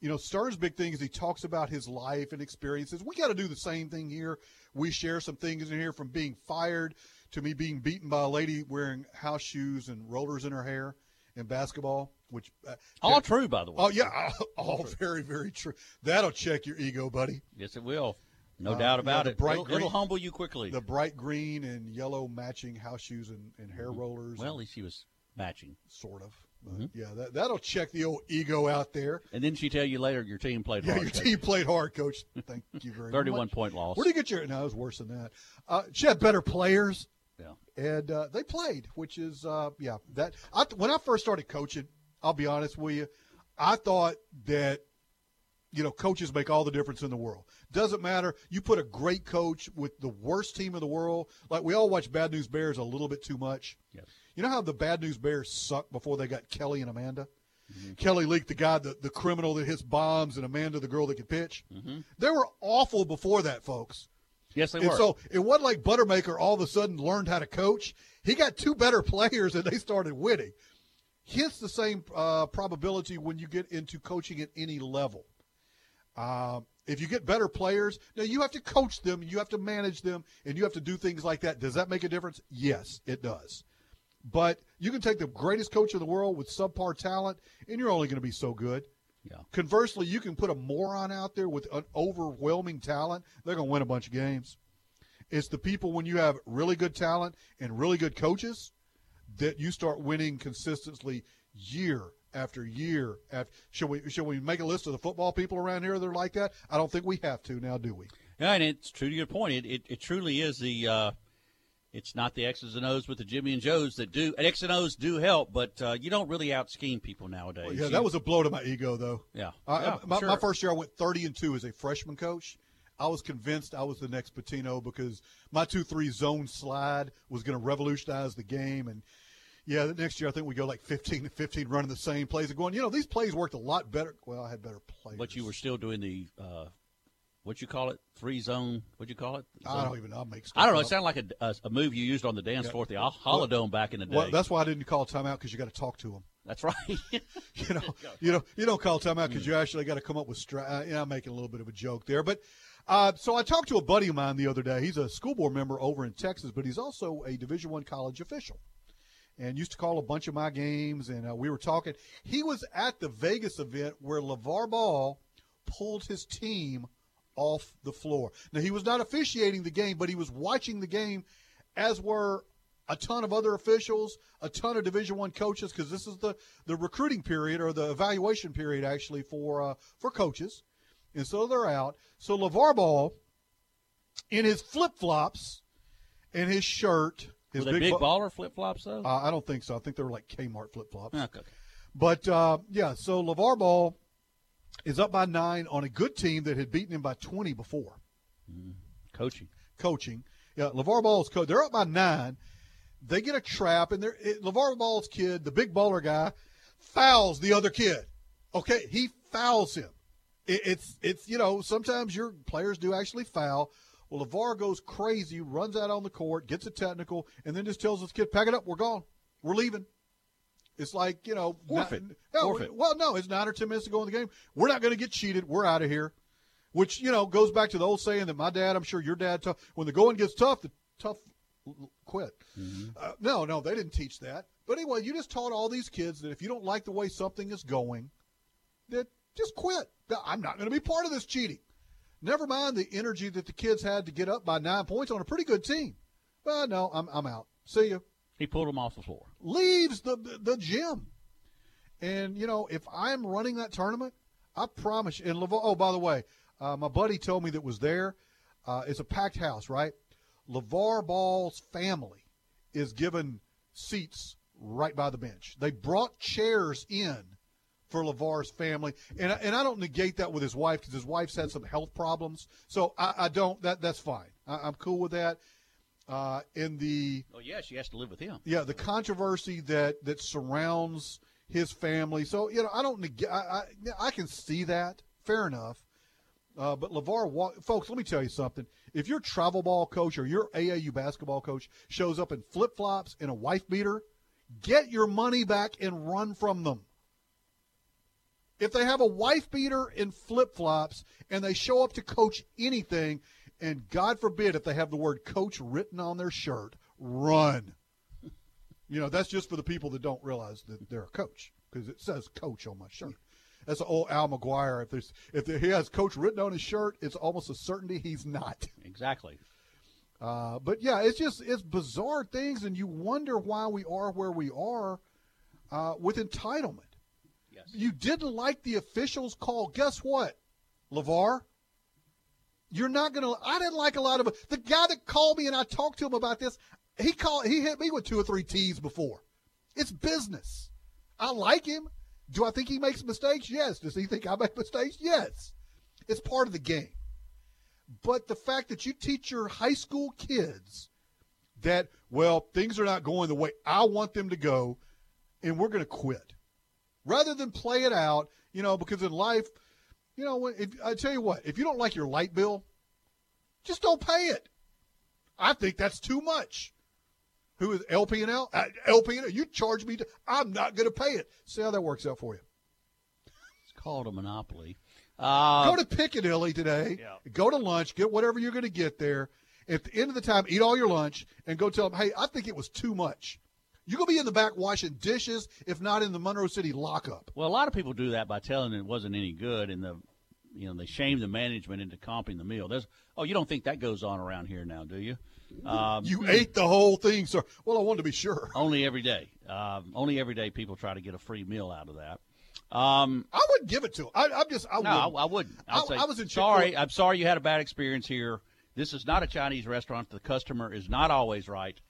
you know, Stern's big thing is he talks about his life and experiences. We got to do the same thing here. We share some things in here from being fired to me being beaten by a lady wearing house shoes and rollers in her hair in basketball, which uh, All true, by the way. Oh yeah, [laughs] all very very true. That'll check your ego, buddy. Yes, it will. No Uh, doubt about the it. bright It'll, it'll humble you quickly. The bright green and yellow matching house shoes and, and hair rollers. Mm-hmm. well, at least he was matching. Sort of. Mhm. Yeah, that, that'll check the old ego out there. And then she tell you later your team played Yeah, hard. your Coach. team played hard, coach. Thank [laughs] you very much. 31 point loss. Where do you get your? No, it was worse than that. Uh, she had better players. Yeah. And uh, they played, which is uh, yeah. That I, when I first started coaching, I'll be honest with you, I thought that you know coaches make all the difference in the world. Doesn't matter. You put a great coach with the worst team in the world. Like we all watch Bad News Bears a little bit too much. Yes. You know how the Bad News Bears sucked before they got Kelly and Amanda. Kelly Leak the guy, the, the criminal that hits bombs, and Amanda, the girl that can pitch. They were awful before that, folks. Yes, they and were. so it wasn't like Buttermaker all of a sudden learned how to coach. He got two better [laughs] players and they started winning. Hence the same uh, probability when you get into coaching at any level. Um, if you get better players, now you have to coach them, you have to manage them, and you have to do things like that. Does that make a difference? Yes, it does. But you can take the greatest coach in the world with subpar talent, and you're only going to be so good. Yeah. Conversely, you can put a moron out there with an overwhelming talent, they're going to win a bunch of games. It's the people when you have really good talent and really good coaches that you start winning consistently year after year after. Should we should we make a list of the football people around here that are like that? I don't think we have to now, do we? Yeah, and it's true to your point. It it, it truly is the. Uh, it's not the X's and O's with the Jimmy and Joes that do. And X and O's do help, but uh, you don't really out scheme people nowadays. Well, yeah, You- that was a blow to my ego, though. Yeah. I- Yeah, my, sure. my first year, I went thirty and two as a freshman coach. I was convinced I was the next Pitino because my two three zone slide was going to revolutionize the game. And yeah, the next year I think we go like fifteen to fifteen, running the same plays and going. You know, these plays worked a lot better. Well, I had better plays. But you were still doing the uh, what you call it, three zone. What you call it? I don't even know. I make I don't know. It sounded like a, a, a move you used on the dance Yeah. floor at the Hol- Holodome back in the day. Well, that's why I didn't call timeout because you got to talk to them. That's right. [laughs] [laughs] you know, you know, you don't call timeout because you actually got to come up with. Stra- uh, yeah, I'm making a little bit of a joke there, but uh, so I talked to a buddy of mine the other day. He's a school board member over in Texas, but he's also a Division One college official, and used to call a bunch of my games. And uh, we were talking. He was at the Vegas event where LeVar Ball pulled his team off the floor. Now he was not officiating the game, but he was watching the game, as were a ton of other officials, a ton of Division One coaches, because this is the the recruiting period or the evaluation period actually for uh, for coaches, and so they're out. So LeVar Ball, in his flip flops, and his shirt, his Were they big bu- baller flip flops though? Uh, I don't think so. I think they were like Kmart flip flops. Okay. But uh, yeah, so LeVar Ball is up by nine on a good team that had beaten him by 20 before. Mm-hmm. Coaching. Coaching. Yeah, LeVar Ball's coach. They're up by nine. They get a trap, and they're, it, LeVar Ball's kid, the Big Baller guy, fouls the other kid. Okay, he fouls him. It, it's, it's you know, sometimes your players do actually foul. Well, LeVar goes crazy, runs out on the court, gets a technical, and then just tells his kid, pack it up, we're gone. We're leaving. It's like, you know, Forfeit. not- no, Forfeit. well, no, it's nine or 10 minutes to go in the game. We're not going to get cheated. We're out of here. Which, you know, goes back to the old saying that my dad, I'm sure your dad, taught when the going gets tough, the tough quit. Uh, no, no, they didn't teach that. But anyway, you just taught all these kids that if you don't like the way something is going, that just quit. I'm not going to be part of this cheating. Never mind the energy that the kids had to get up by nine points on a pretty good team. Well, no, I'm, I'm out. See you. He pulled him off the floor. Leaves the, the, gym. And, you know, if I'm running that tournament, I promise you. And LeVar, oh, by the way, uh, my buddy told me that was there. Uh, it's a packed house, right? LeVar Ball's family is given seats right by the bench. They brought chairs in for LeVar's family, and and I don't negate that with his wife because his wife's had some health problems. So I, I don't. That that's fine. I, I'm cool with that. Uh, in the Oh yeah, she has to live with him. yeah, the controversy that that surrounds his family. So you know, I don't neg- I, I I can see that. Fair enough. Uh, but LeVar, wa- folks, let me tell you something. If your travel ball coach or your AAU basketball coach shows up in flip flops and a wife beater, get your money back and run from them. If they have a wife beater in flip flops and they show up to coach anything, and God forbid if they have the word coach written on their shirt, run. You know, that's just for the people that don't realize that they're a coach because it says coach on my shirt. That's old Al McGuire. If there's if there, he has coach written on his shirt, it's almost a certainty he's not. Exactly. Uh, but yeah, it's just it's bizarre things, and you wonder why we are where we are uh, with entitlement. Yes. You didn't like the officials' call. Guess what, LeVar? You're not gonna. I didn't like a lot of the guy that called me, and I talked to him about this. He called. He hit me with two or three T's before. It's business. I like him. Do I think he makes mistakes? Yes. Does he think I make mistakes? Yes. It's part of the game. But the fact that you teach your high school kids that, well, things are not going the way I want them to go, and we're going to quit, rather than play it out, you know, because in life, you know, when- if I tell you what, if you don't like your light bill, just don't pay it. I think that's too much. Who is LP and L? Uh, LP and L. You charge me to. I'm not going to pay it. See how that works out for you. It's called a monopoly. Uh, go to Piccadilly today. Go to lunch. Get whatever you're going to get there. At the end of the time, eat all your lunch and go tell them, "Hey, I think it was too much." You're going to be in the back washing dishes, if not in the Monroe City lockup. Well, a lot of people do that by telling it wasn't any good, and the you know they shame the management into comping the meal. There's oh you don't think that goes on around here now, do you? Um, you ate the whole thing, sir. Well, I wanted to be sure. Only every day. Um, only every day people try to get a free meal out of that. Um, I wouldn't give it to him. I, am just. I no, wouldn't. I, I wouldn't. I, say, I was in sorry. I'm sorry you had a bad experience here. This is not a Chinese restaurant. The customer is not always right.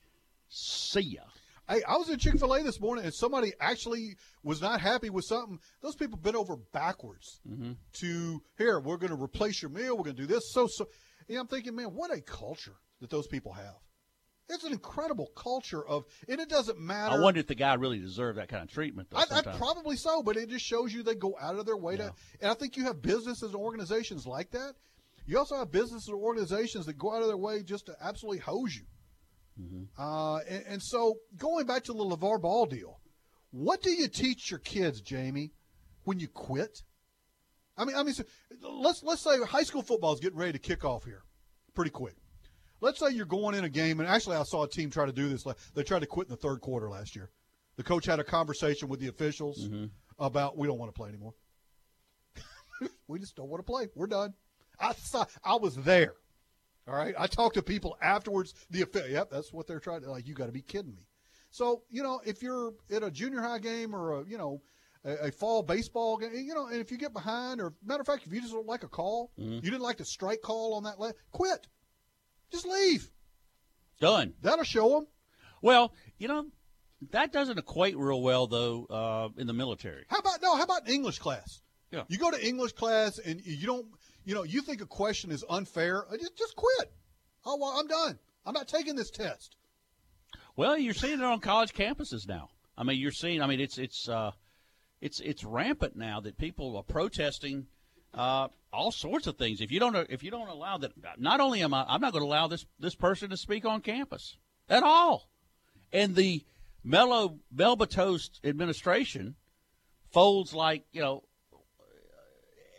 See ya. Hey, I was in Chick Fil A this morning, and somebody actually was not happy with something. Those people bent over backwards Mm-hmm. to here. We're going to replace your meal. We're going to do this. So, so. Yeah, I'm thinking, man, what a culture that those people have. It's an incredible culture of, and it doesn't matter. I wonder if the guy really deserved that kind of treatment. Though, I, I probably so, but it just shows you they go out of their way to. And I think you have businesses and organizations like that. You also have businesses and organizations that go out of their way just to absolutely hose you. Mm-hmm. Uh, and, and so going back to the LeVar Ball deal, what do you teach your kids, Jamie, when you quit? I mean, I mean, so let's let's say high school football is getting ready to kick off here, pretty quick. Let's say you're going in a game, and actually, I saw a team try to do this. They tried to quit in the third quarter last year. The coach had a conversation with the officials Mm-hmm. about we don't want to play anymore. [laughs] we just don't want to play. We're done. I saw, I was there. All right. I talked to people afterwards. The yep, that's what they're trying to like. You got to be kidding me. So you know, if you're at a junior high game or a you know a, a fall baseball game, you know, and if you get behind, or matter of fact, if you just don't like a call, Mhm. you didn't like the strike call on that, quit. Just leave. Done. That'll show them. Well, you know, that doesn't equate real well though uh, in the military. How about no? How about English class? Yeah. You go to English class and you don't, you know, you think a question is unfair, uh, just just quit. Oh well, I'm done. I'm not taking this test. Well, you're seeing it on college campuses now. I mean, you're seeing. I mean, it's it's uh, it's it's rampant now that people are protesting uh, all sorts of things. If you don't if you don't allow that, not only am I I'm not going to allow this this person to speak on campus at all, and the Mello Melba Toast administration folds like you know,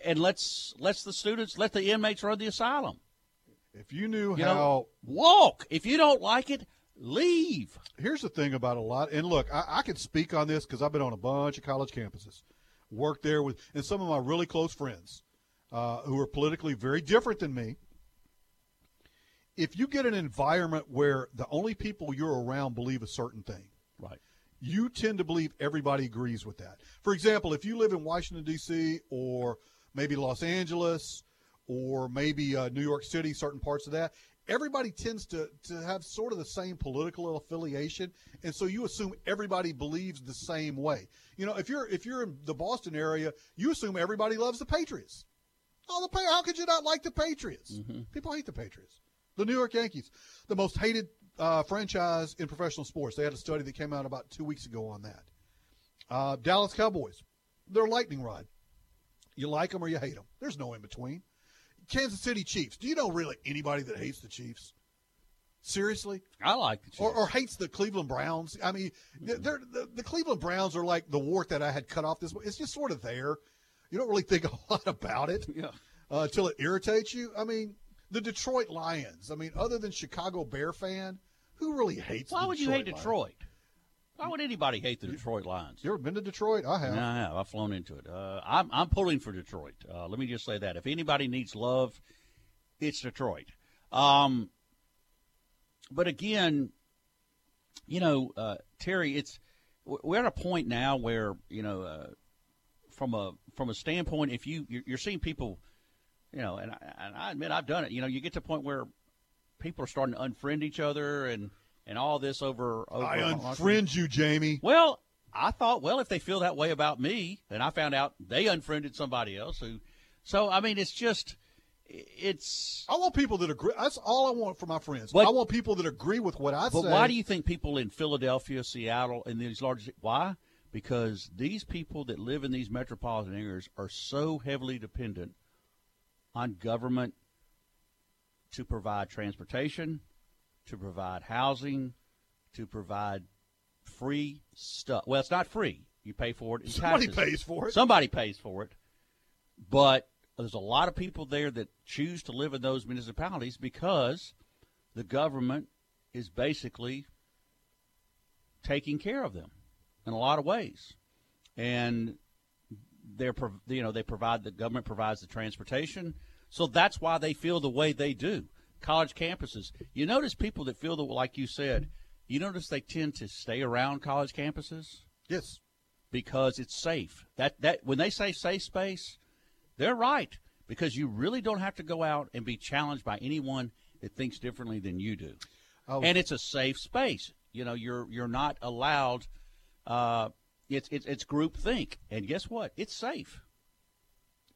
and let's let's the students let the inmates run the asylum. If you knew You how know, walk. If you don't like it, leave. Here's the thing about a lot, and look, I, I can speak on this because I've been on a bunch of college campuses, worked there with, and some of my really close friends uh, who are politically very different than me. If you get an environment where the only people you're around believe a certain thing, right, you tend to believe everybody agrees with that. For example, if you live in Washington D.C. or maybe Los Angeles or maybe uh, New York City, certain parts of that, everybody tends to, to have sort of the same political affiliation, and so you assume everybody believes the same way. You know, if you're if you're in the Boston area, you assume everybody loves the Patriots. Oh, the how could you not like the Patriots? People hate the Patriots. The New York Yankees, the most hated uh, franchise in professional sports. They had a study that came out about two weeks ago on that. Uh, Dallas Cowboys, they're lightning rod. You like them or you hate them. There's no in between. Kansas City Chiefs. Do you know really anybody that hates the Chiefs? Seriously? I like the Chiefs. Or, or hates the Cleveland Browns. I mean, they're, the, the Cleveland Browns are like the wart that I had cut off this. It's just sort of there. You don't really think [laughs] a lot about it yeah. uh, until it irritates you. I mean, the Detroit Lions. I mean, other than Chicago Bear fan, who really hates? Why would you hate Lions? Detroit? Why would anybody hate the Detroit Lions? You ever been to Detroit? I have. Yeah, I have. I've flown into it. Uh, I'm I'm pulling for Detroit. Uh, let me just say that if anybody needs love, it's Detroit. Um, but again, you know, uh, Terry, it's we're at a point now where you know, uh, from a from a standpoint, if you you're, you're seeing people, you know, and I, and I admit I've done it. You know, you get to a point where people are starting to unfriend each other and and all this over. over I unfriend you, Jamie. well, I thought, well, if they feel that way about me, then I found out they unfriended somebody else who. So I mean, it's just, it's. I want people that agree. That's all I want for my friends. But- I want people that agree with what I But say. But why do you think people in Philadelphia, Seattle, and these large? Why? Because these people that live in these metropolitan areas are so heavily dependent on government to provide transportation, to provide housing, to provide free stuff. Well, it's not free. You pay for it. In Somebody taxes. pays for it. Somebody pays for it. But there's a lot of people there that choose to live in those municipalities because the government is basically taking care of them in a lot of ways. And they're you know they provide the government provides the transportation, so that's why they feel the way they do. College campuses. You notice people that feel the like you said. You notice they tend to stay around college campuses. Yes, because it's safe. That that when they say safe space, they're right because you really don't have to go out and be challenged by anyone that thinks differently than you do. Oh. And it's a safe space. You know, you're you're not allowed. Uh, it's it's it's group think, and guess what? It's safe.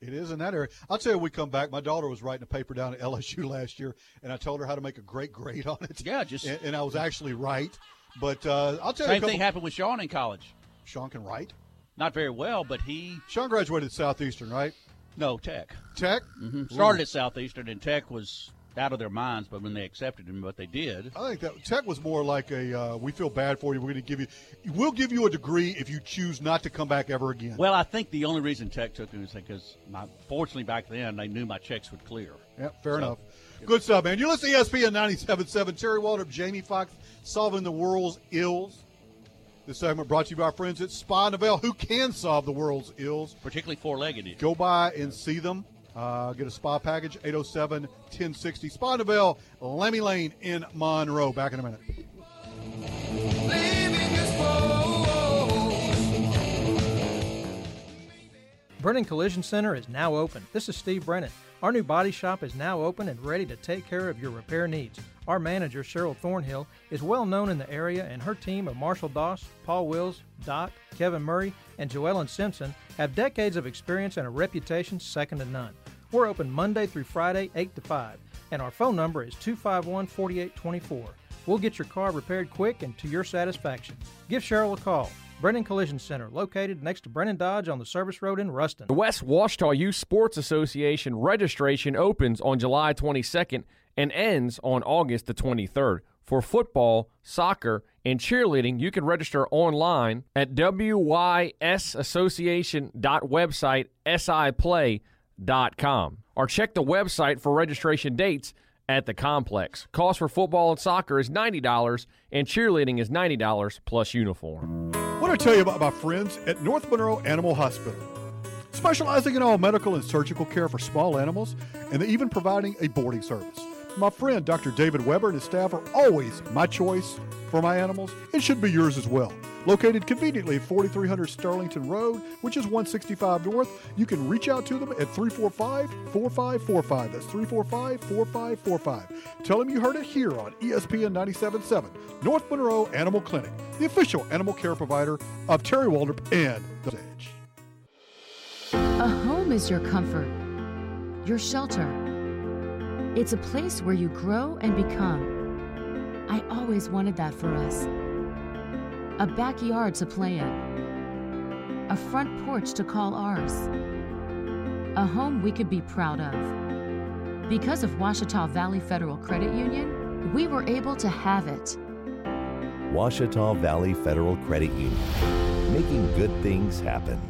It is in that area. I'll tell you, we come back. My daughter was writing a paper down at LSU [laughs] last year, and I told her how to make a great grade on it. Yeah, just and, and I was actually right. But uh, I'll tell same you, same thing happened with Sean in college. Sean can write. Not very well, but he. Sean graduated Southeastern, right? No, Tech. Tech mm-hmm. started at Southeastern, and Tech was out of their minds, but when they accepted him, what they did. I think that Tech was more like a uh, we feel bad for you. We're going to give you, we'll give you a degree if you choose not to come back ever again. Well, I think the only reason Tech took him is because, my, fortunately, back then they knew my checks would clear. Yeah, fair so, enough. Good stuff, man. You listen to ESPN 97.7. Terry Waldrop, Jamie Fox, solving the world's ills. This segment brought to you by our friends at Spa Novell, who can solve the world's ills. Particularly four-legged. Go by and see them. Uh, get a spa package, 807 1060. Spa Novell, Lemmy Lane in Monroe. Back in a minute. Brennan Collision Center is now open. This is Steve Brennan. Our new body shop is now open and ready to take care of your repair needs. Our manager, Cheryl Thornhill, is well known in the area, and her team of Marshall Doss, Paul Wills, Doc, Kevin Murray, and Joellen Simpson have decades of experience and a reputation second to none. We're open Monday through Friday, 8 to 5, and our phone number is 251 4824. We'll get your car repaired quick and to your satisfaction. Give Cheryl a call. Brennan Collision Center, located next to Brennan Dodge on the Service Road in Ruston. The West Ouachita Youth Sports Association registration opens on July 22nd and ends on August the 23rd. For football, soccer, and cheerleading, you can register online at wysassociation.website siplay.com com, or check the website for registration dates at the complex. Cost for football and soccer is $90 and cheerleading is $90 plus uniform. I want to tell you about my friends at North Monroe Animal Hospital. Specializing in all medical and surgical care for small animals and even providing a boarding service. My friend Dr. David Weber and his staff are always my choice for my animals. It should be yours as well. Located conveniently at 4300 Sterlington Road, which is 165 North, you can reach out to them at 345 4545. That's 345 4545. Tell them you heard it here on ESPN 977, North Monroe Animal Clinic, the official animal care provider of Terry Waldrop and The Edge. A home is your comfort, your shelter. It's a place where you grow and become. I always wanted that for us a backyard to play in, a front porch to call ours, a home we could be proud of. Because of Ouachita Valley Federal Credit Union, we were able to have it. Ouachita Valley Federal Credit Union, making good things happen.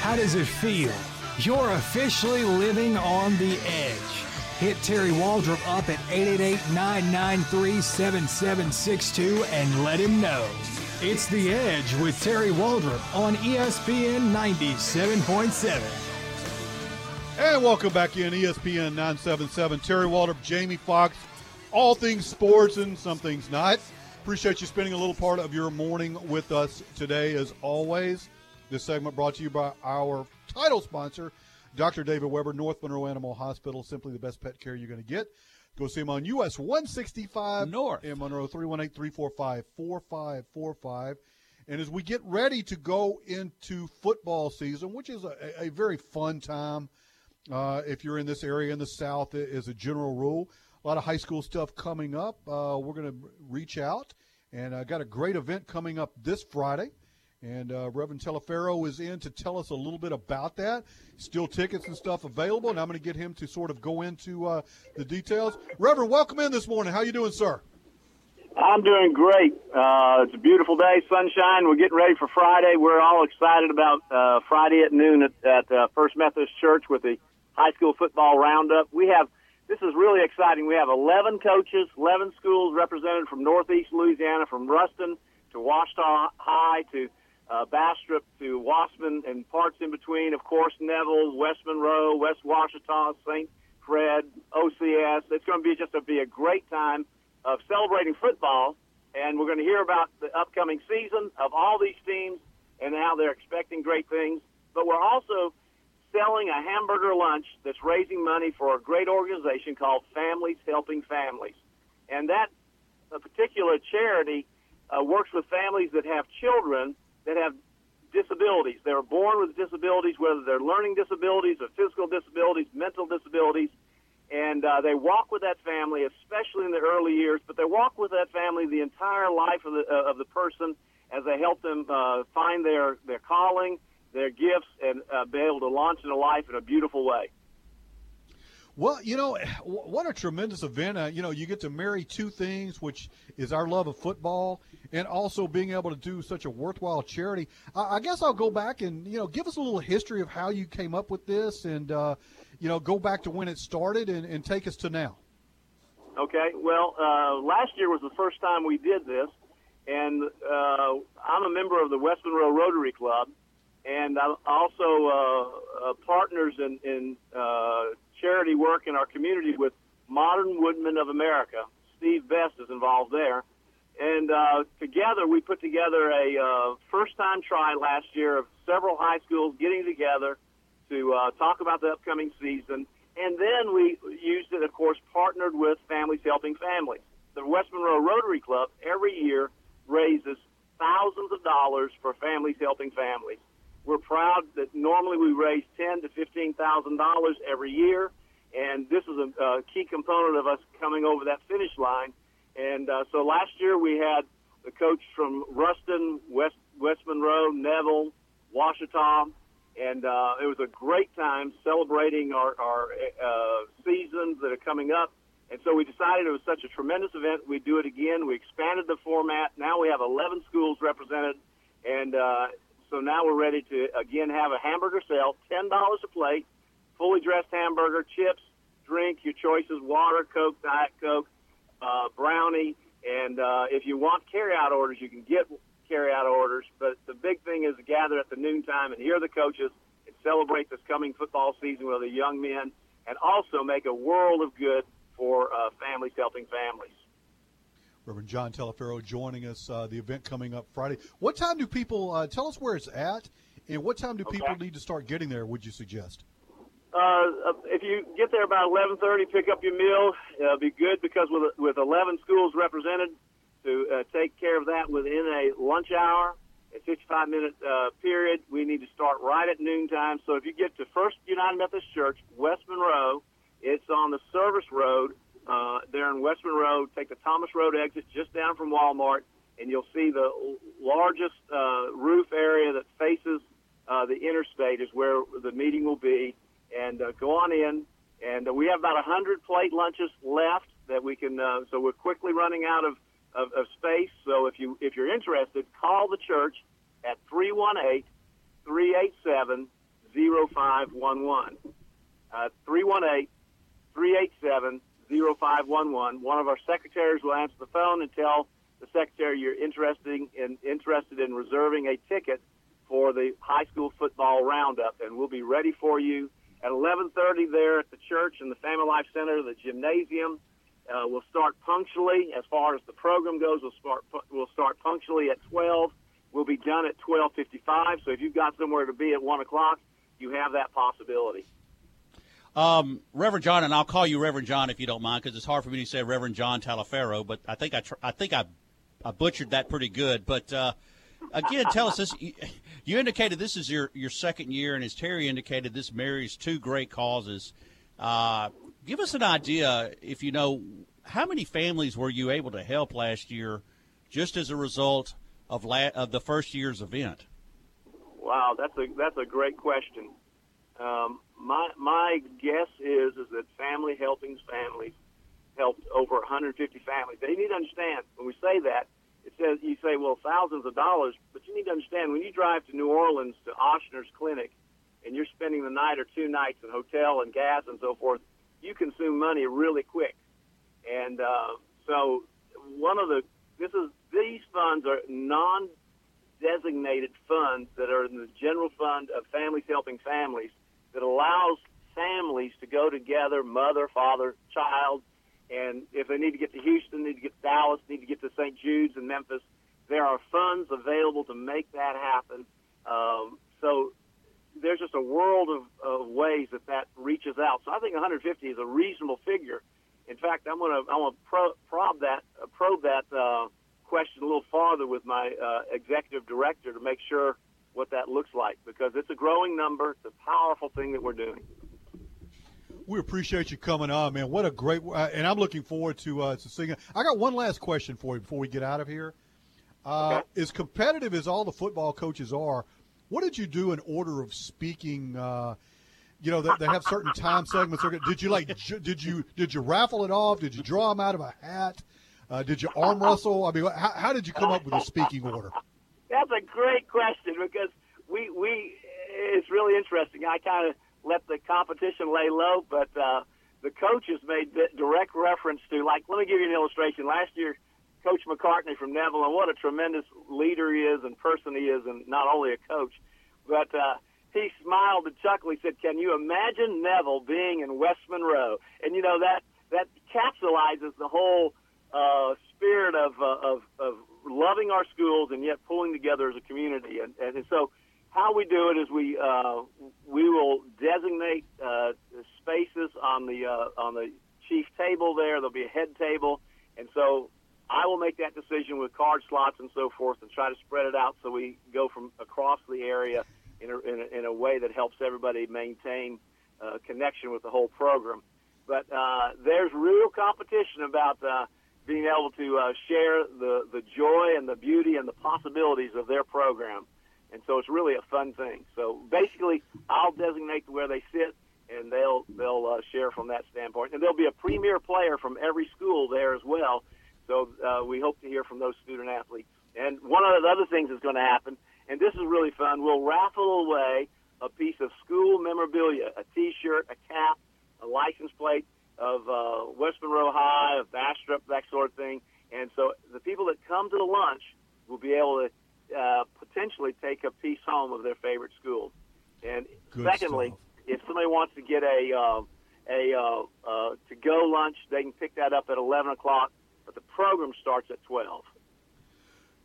How does it feel? You're officially living on the edge. Hit Terry Waldrop up at 888-993-7762 and let him know. It's The Edge with Terry Waldrop on ESPN 97.7. And welcome back in ESPN 977. Terry Waldrop, Jamie Fox, all things sports and some things not. Appreciate you spending a little part of your morning with us today, as always. This segment brought to you by our title sponsor, Dr. David Weber, North Monroe Animal Hospital, simply the best pet care you're going to get. Go see him on US 165 North in Monroe, 318 345 4545. And as we get ready to go into football season, which is a, a very fun time uh, if you're in this area in the South, as a general rule, a lot of high school stuff coming up. Uh, we're going to reach out and I uh, got a great event coming up this Friday. And uh, Reverend Telefero is in to tell us a little bit about that. Still tickets and stuff available, and I'm going to get him to sort of go into uh, the details. Reverend, welcome in this morning. How you doing, sir? I'm doing great. Uh, it's a beautiful day, sunshine. We're getting ready for Friday. We're all excited about uh, Friday at noon at, at uh, First Methodist Church with the high school football roundup. We have this is really exciting. We have 11 coaches, 11 schools represented from Northeast Louisiana, from Ruston to Ouachita High to uh, Bastrop to Wossman and parts in between. Of course, Neville, West Monroe, West Ouachita, St. Fred, OCS. It's going to be just to be a great time of celebrating football, and we're going to hear about the upcoming season of all these teams and how they're expecting great things. But we're also selling a hamburger lunch that's raising money for a great organization called Families Helping Families. And that particular charity uh, works with families that have children that have disabilities. They're born with disabilities, whether they're learning disabilities or physical disabilities, mental disabilities, and uh, they walk with that family, especially in the early years. But they walk with that family the entire life of the uh, of the person as they help them uh, find their their calling, their gifts, and uh, be able to launch into life in a beautiful way. Well, you know, [sighs] what a tremendous event. Uh, you know, you get to marry two things, which is our love of football and also being able to do such a worthwhile charity. I, I guess I'll go back and, you know, give us a little history of how you came up with this and, uh, you know, go back to when it started and, and take us to now. Okay. Well, uh, last year was the first time we did this, and uh, I'm a member of the West Monroe Rotary Club, and I'm also uh, uh, partners in, in charity work in our community with Modern Woodmen of America. Steve Best is involved there. And uh, together, we put together a uh, first time try last year of several high schools getting together to uh, talk about the upcoming season. And then we used it, of course, partnered with Families Helping Families. The West Monroe Rotary Club every year raises thousands of dollars for Families Helping Families. We're proud that normally we raise ten to fifteen thousand dollars every year, and this is a, a key component of us coming over that finish line. And uh, so last year we had the coach from Ruston, West West Monroe, Neville, Ouachita, and uh, it was a great time celebrating our, our uh, seasons that are coming up. And so we decided it was such a tremendous event, we'd do it again. We expanded the format. Now we have 11 schools represented, and uh, so now we're ready to again have a hamburger sale, ten dollars a plate, fully dressed hamburger, chips, drink, your choices: water, Coke, Diet Coke, uh, brownie, and uh, if you want carry-out orders, you can get carry-out orders. But the big thing is to gather at the noontime and hear the coaches and celebrate this coming football season with the young men, and also make a world of good for uh, families helping families. Reverend John Talaferro joining us. Uh, the event coming up Friday. What time do people uh, tell us where it's at, and what time do Okay. people need to start getting there? Would you suggest? Uh, if you get there about 11:30, pick up your meal. It'll be good because with with 11 schools represented, to uh, take care of that within a lunch hour, a 55 minute uh, period, we need to start right at noontime. So if you get to First United Methodist Church, West Monroe, it's on the service road uh, there in West Monroe. Take the Thomas Road exit just down from Walmart, and you'll see the largest uh, roof area that faces uh, the interstate is where the meeting will be. And uh, go on in. And uh, we have about 100 plate lunches left that we can. Uh, so we're quickly running out of, of, of space. So if you if you're interested, call the church at 318 387 0511. Uh, 318 387 0511. One of our secretaries will answer the phone and tell the secretary you're interested in, interested in reserving a ticket for the high school football roundup, and we'll be ready for you at 11:30 there at the church and the Family Life Center, the gymnasium. Uh, we'll start punctually as far as the program goes. We'll start we'll start punctually at 12. We'll be done at 12:55. So if you've got somewhere to be at one o'clock, you have that possibility. Um, Reverend John, and I'll call you Reverend John if you don't mind, because it's hard for me to say Reverend John Talaferro, but I think I tr- I think I, I butchered that pretty good. But uh, again, tell us this: you, indicated this is your your second year, and as Terry indicated, this marries two great causes. Uh, give us an idea, if you know, how many families were you able to help last year, just as a result of la- of the first year's event? Wow, that's a that's a great question. Um, my my guess is is that Family Helpings families helped over 150 families. They need to understand when we say that it says you say well thousands of dollars, but you need to understand when you drive to New Orleans to Ochsner's clinic and you're spending the night or two nights in hotel and gas and so forth, you consume money really quick. And uh, so one of the this is these funds are non designated funds that are in the general fund of Families Helping Families that allows families to go together, mother, father, child, and if they need to get to Houston, need to get to Dallas, need to get to St. Jude's and Memphis, there are funds available to make that happen. Um, so there's just a world of, of ways that that reaches out. So I think 150 is a reasonable figure. In fact, I'm going to I'm going to pro- probe that uh, probe that uh, question a little farther with my uh, executive director to make sure what that looks like because it's a growing number. It's a powerful thing that we're doing. We appreciate you coming on, man. What a great, uh, and I'm looking forward to uh, to seeing. I got one last question for you before we get out of here. Uh, okay. As competitive as all the football coaches are, what did you do in order of speaking? Uh, you know, they, they, have certain time segments. Did you like? Did you did you raffle it off? Did you draw them out of a hat? Uh, did you arm wrestle? I mean, how, how did you come up with a speaking order? That's a great question because we we it's really interesting. I kind of let the competition lay low, but uh, the coaches made direct reference to like. Let me give you an illustration. Last year, Coach McCarty from Neville, and what a tremendous leader he is and person he is, and not only a coach, but uh, he smiled and chuckled. He said, "Can you imagine Neville being in West Monroe?" And you know that that capsulizes the whole uh, spirit of, uh, of of loving our schools and yet pulling together as a community. And, and so, how we do it is we uh, we will designate uh, spaces on the uh, on the chief table there. There'll be a head table, and so I will make that decision with card slots and so forth and try to spread it out so we go from across the area in a, in a, in a way that helps everybody maintain uh, connection with the whole program. But uh, there's real competition about uh, being able to uh, share the, the joy and the beauty and the possibilities of their program. And so it's really a fun thing. So basically, I'll designate where they sit, and they'll they'll uh, share from that standpoint. And there'll be a premier player from every school there as well so uh, we hope to hear from those student athletes. And one of the other things that's going to happen, and this is really fun, we'll raffle away a piece of school memorabilia, a T-shirt, a cap, a license plate of uh, West Monroe High, of Bastrop, that sort of thing. And so the people that come to the lunch will be able to uh, potentially take a piece home of their favorite school. And Good secondly, stuff. if somebody wants to get a uh, a uh, uh, to go lunch, they can pick that up at 11 o'clock but the program starts at 12.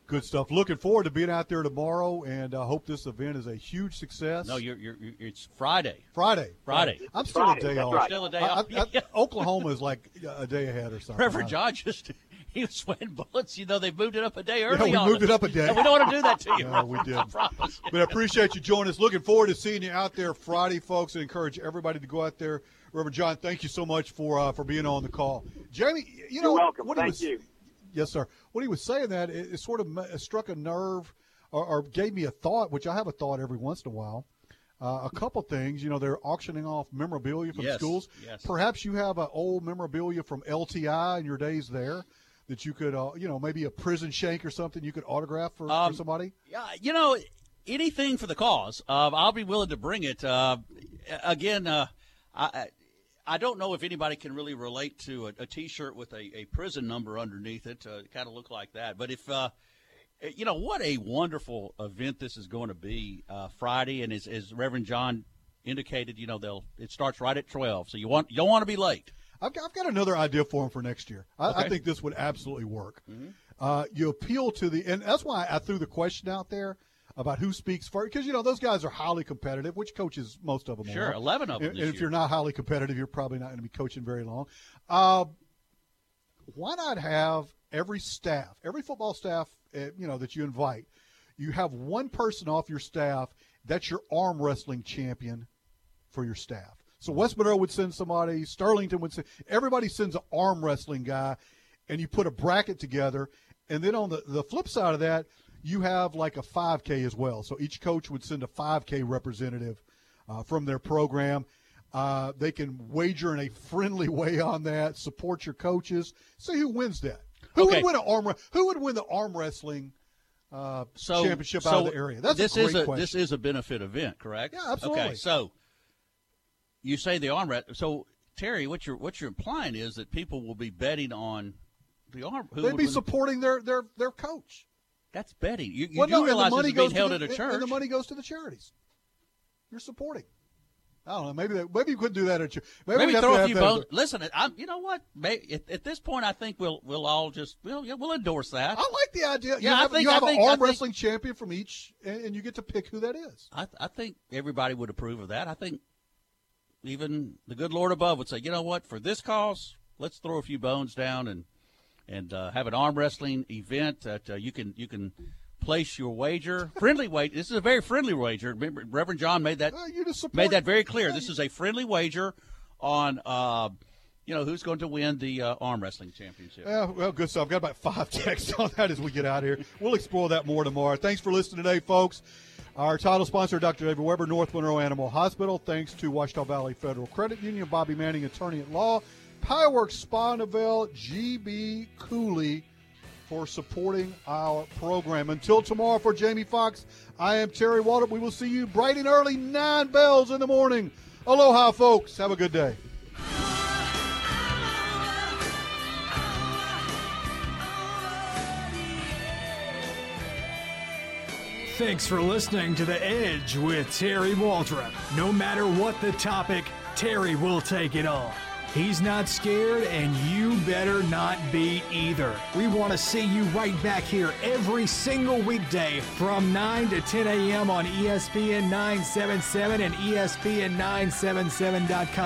Good stuff. Looking forward to being out there tomorrow, and I uh, hope this event is a huge success. No, you're, you're, you're it's Friday. Friday. Friday. Friday. I'm still Friday, a day off. Right. Still a day off. I, I, [laughs] Oklahoma is like a day ahead or something. Reverend John just [laughs] he was sweating bullets. You know, they moved it up a day early. Yeah, we moved us. it up a day. we don't want to do that to you. No, we [laughs] did. I promise. But I appreciate you joining us. Looking forward to seeing you out there Friday, folks, and encourage everybody to go out there. Reverend John, thank you so much for uh, for being on the call. Jamie, you know, You're welcome. What thank was, you. Yes, sir. When he was saying that, it, it sort of it struck a nerve or, or, gave me a thought, which I have a thought every once in a while. Uh, a couple things, you know, they're auctioning off memorabilia from yes, schools. Yes. Perhaps you have an old memorabilia from LTI in your days there that you could, uh, you know, maybe a prison shank or something you could autograph for, um, for somebody. Yeah, you know, anything for the cause. Uh, I'll be willing to bring it. Uh, again, uh, I, I don't know if anybody can really relate to a a T-shirt with a, a prison number underneath it. Uh, kind of look like that. But if uh, you know what a wonderful event this is going to be uh, Friday, and as, as Reverend John indicated, you know they'll it starts right at twelve, so you want you don't want to be late. I've got, I've got another idea for him for next year. I, Okay. I think this would absolutely work. Mm-hmm. Uh, you appeal to the, and that's why I threw the question out there about who speaks first, because you know those guys are highly competitive, which coaches most of them Sure, are. 11 of them And, and if you're not highly competitive, you're probably not going to be coaching very long. Uh, why not have every staff, every football staff, uh, you know, that you invite, you have one person off your staff that's your arm wrestling champion for your staff. So West Monroe would send somebody, Sterlington would send, everybody sends an arm wrestling guy, and you put a bracket together. And then on the, the flip side of that, you have like a 5K as well. So each coach would send a 5K representative uh, from their program. Uh, they can wager in a friendly [laughs] way on that, support your coaches, see who wins that. Who Okay. would win an arm? Who would win the arm wrestling uh, so, championship so out of the area? That's this a is a question. this is a benefit event, correct? Yeah, absolutely. Okay, so you say the arm wrestling. So Terry, what you're what you're implying is that people will be betting on the arm. Who They'd be supporting their their their coach. That's betting. You, you well, do no, and the realize money being goes to held the, at a church. and the money goes to the charities. You're supporting. I don't know. Maybe that, maybe you couldn't do that at church. Maybe, Maybe throw a few bones. Listen, I'm, you know what? May, at, at this point, I think we'll we'll all just we'll yeah, we'll endorse that. I like the idea. Yeah, you I have, think- you I have think- an I arm think- wrestling champion from each, and, and you get to pick who that is. I, I think everybody would approve of that. I think even the good Lord above would say, you know what? For this cause, let's throw a few bones down and and uh, have an arm wrestling event that uh, you can you can place your wager. [laughs] Friendly wager. This is a very friendly wager. Remember, Reverend John made that you just support- made that very clear. This is a friendly wager on. Uh, you know who's going to win the uh, arm wrestling championship? Yeah, well, good stuff. I've got about five [laughs] texts on that as we get out of here. We'll explore that more tomorrow. Thanks for listening today, folks. Our title sponsor, Dr. David Weber, North Monroe Animal Hospital. Thanks to Ouachita Valley Federal Credit Union, Bobby Manning, attorney at law, Powerworks Spa Novell, GB Cooley for supporting our program. Until tomorrow for Jamie Fox, I am Terry Waldrop. We will see you bright and early, nine bells in the morning. Aloha, folks. Have a good day. Thanks for listening to The Edge with Terry Waldrop. No matter what the topic, Terry will take it on. He's not scared, and you better not be either. We want to see you right back here every single weekday from 9 to 10 a.m. on ESPN 977 and E ESPN977.com.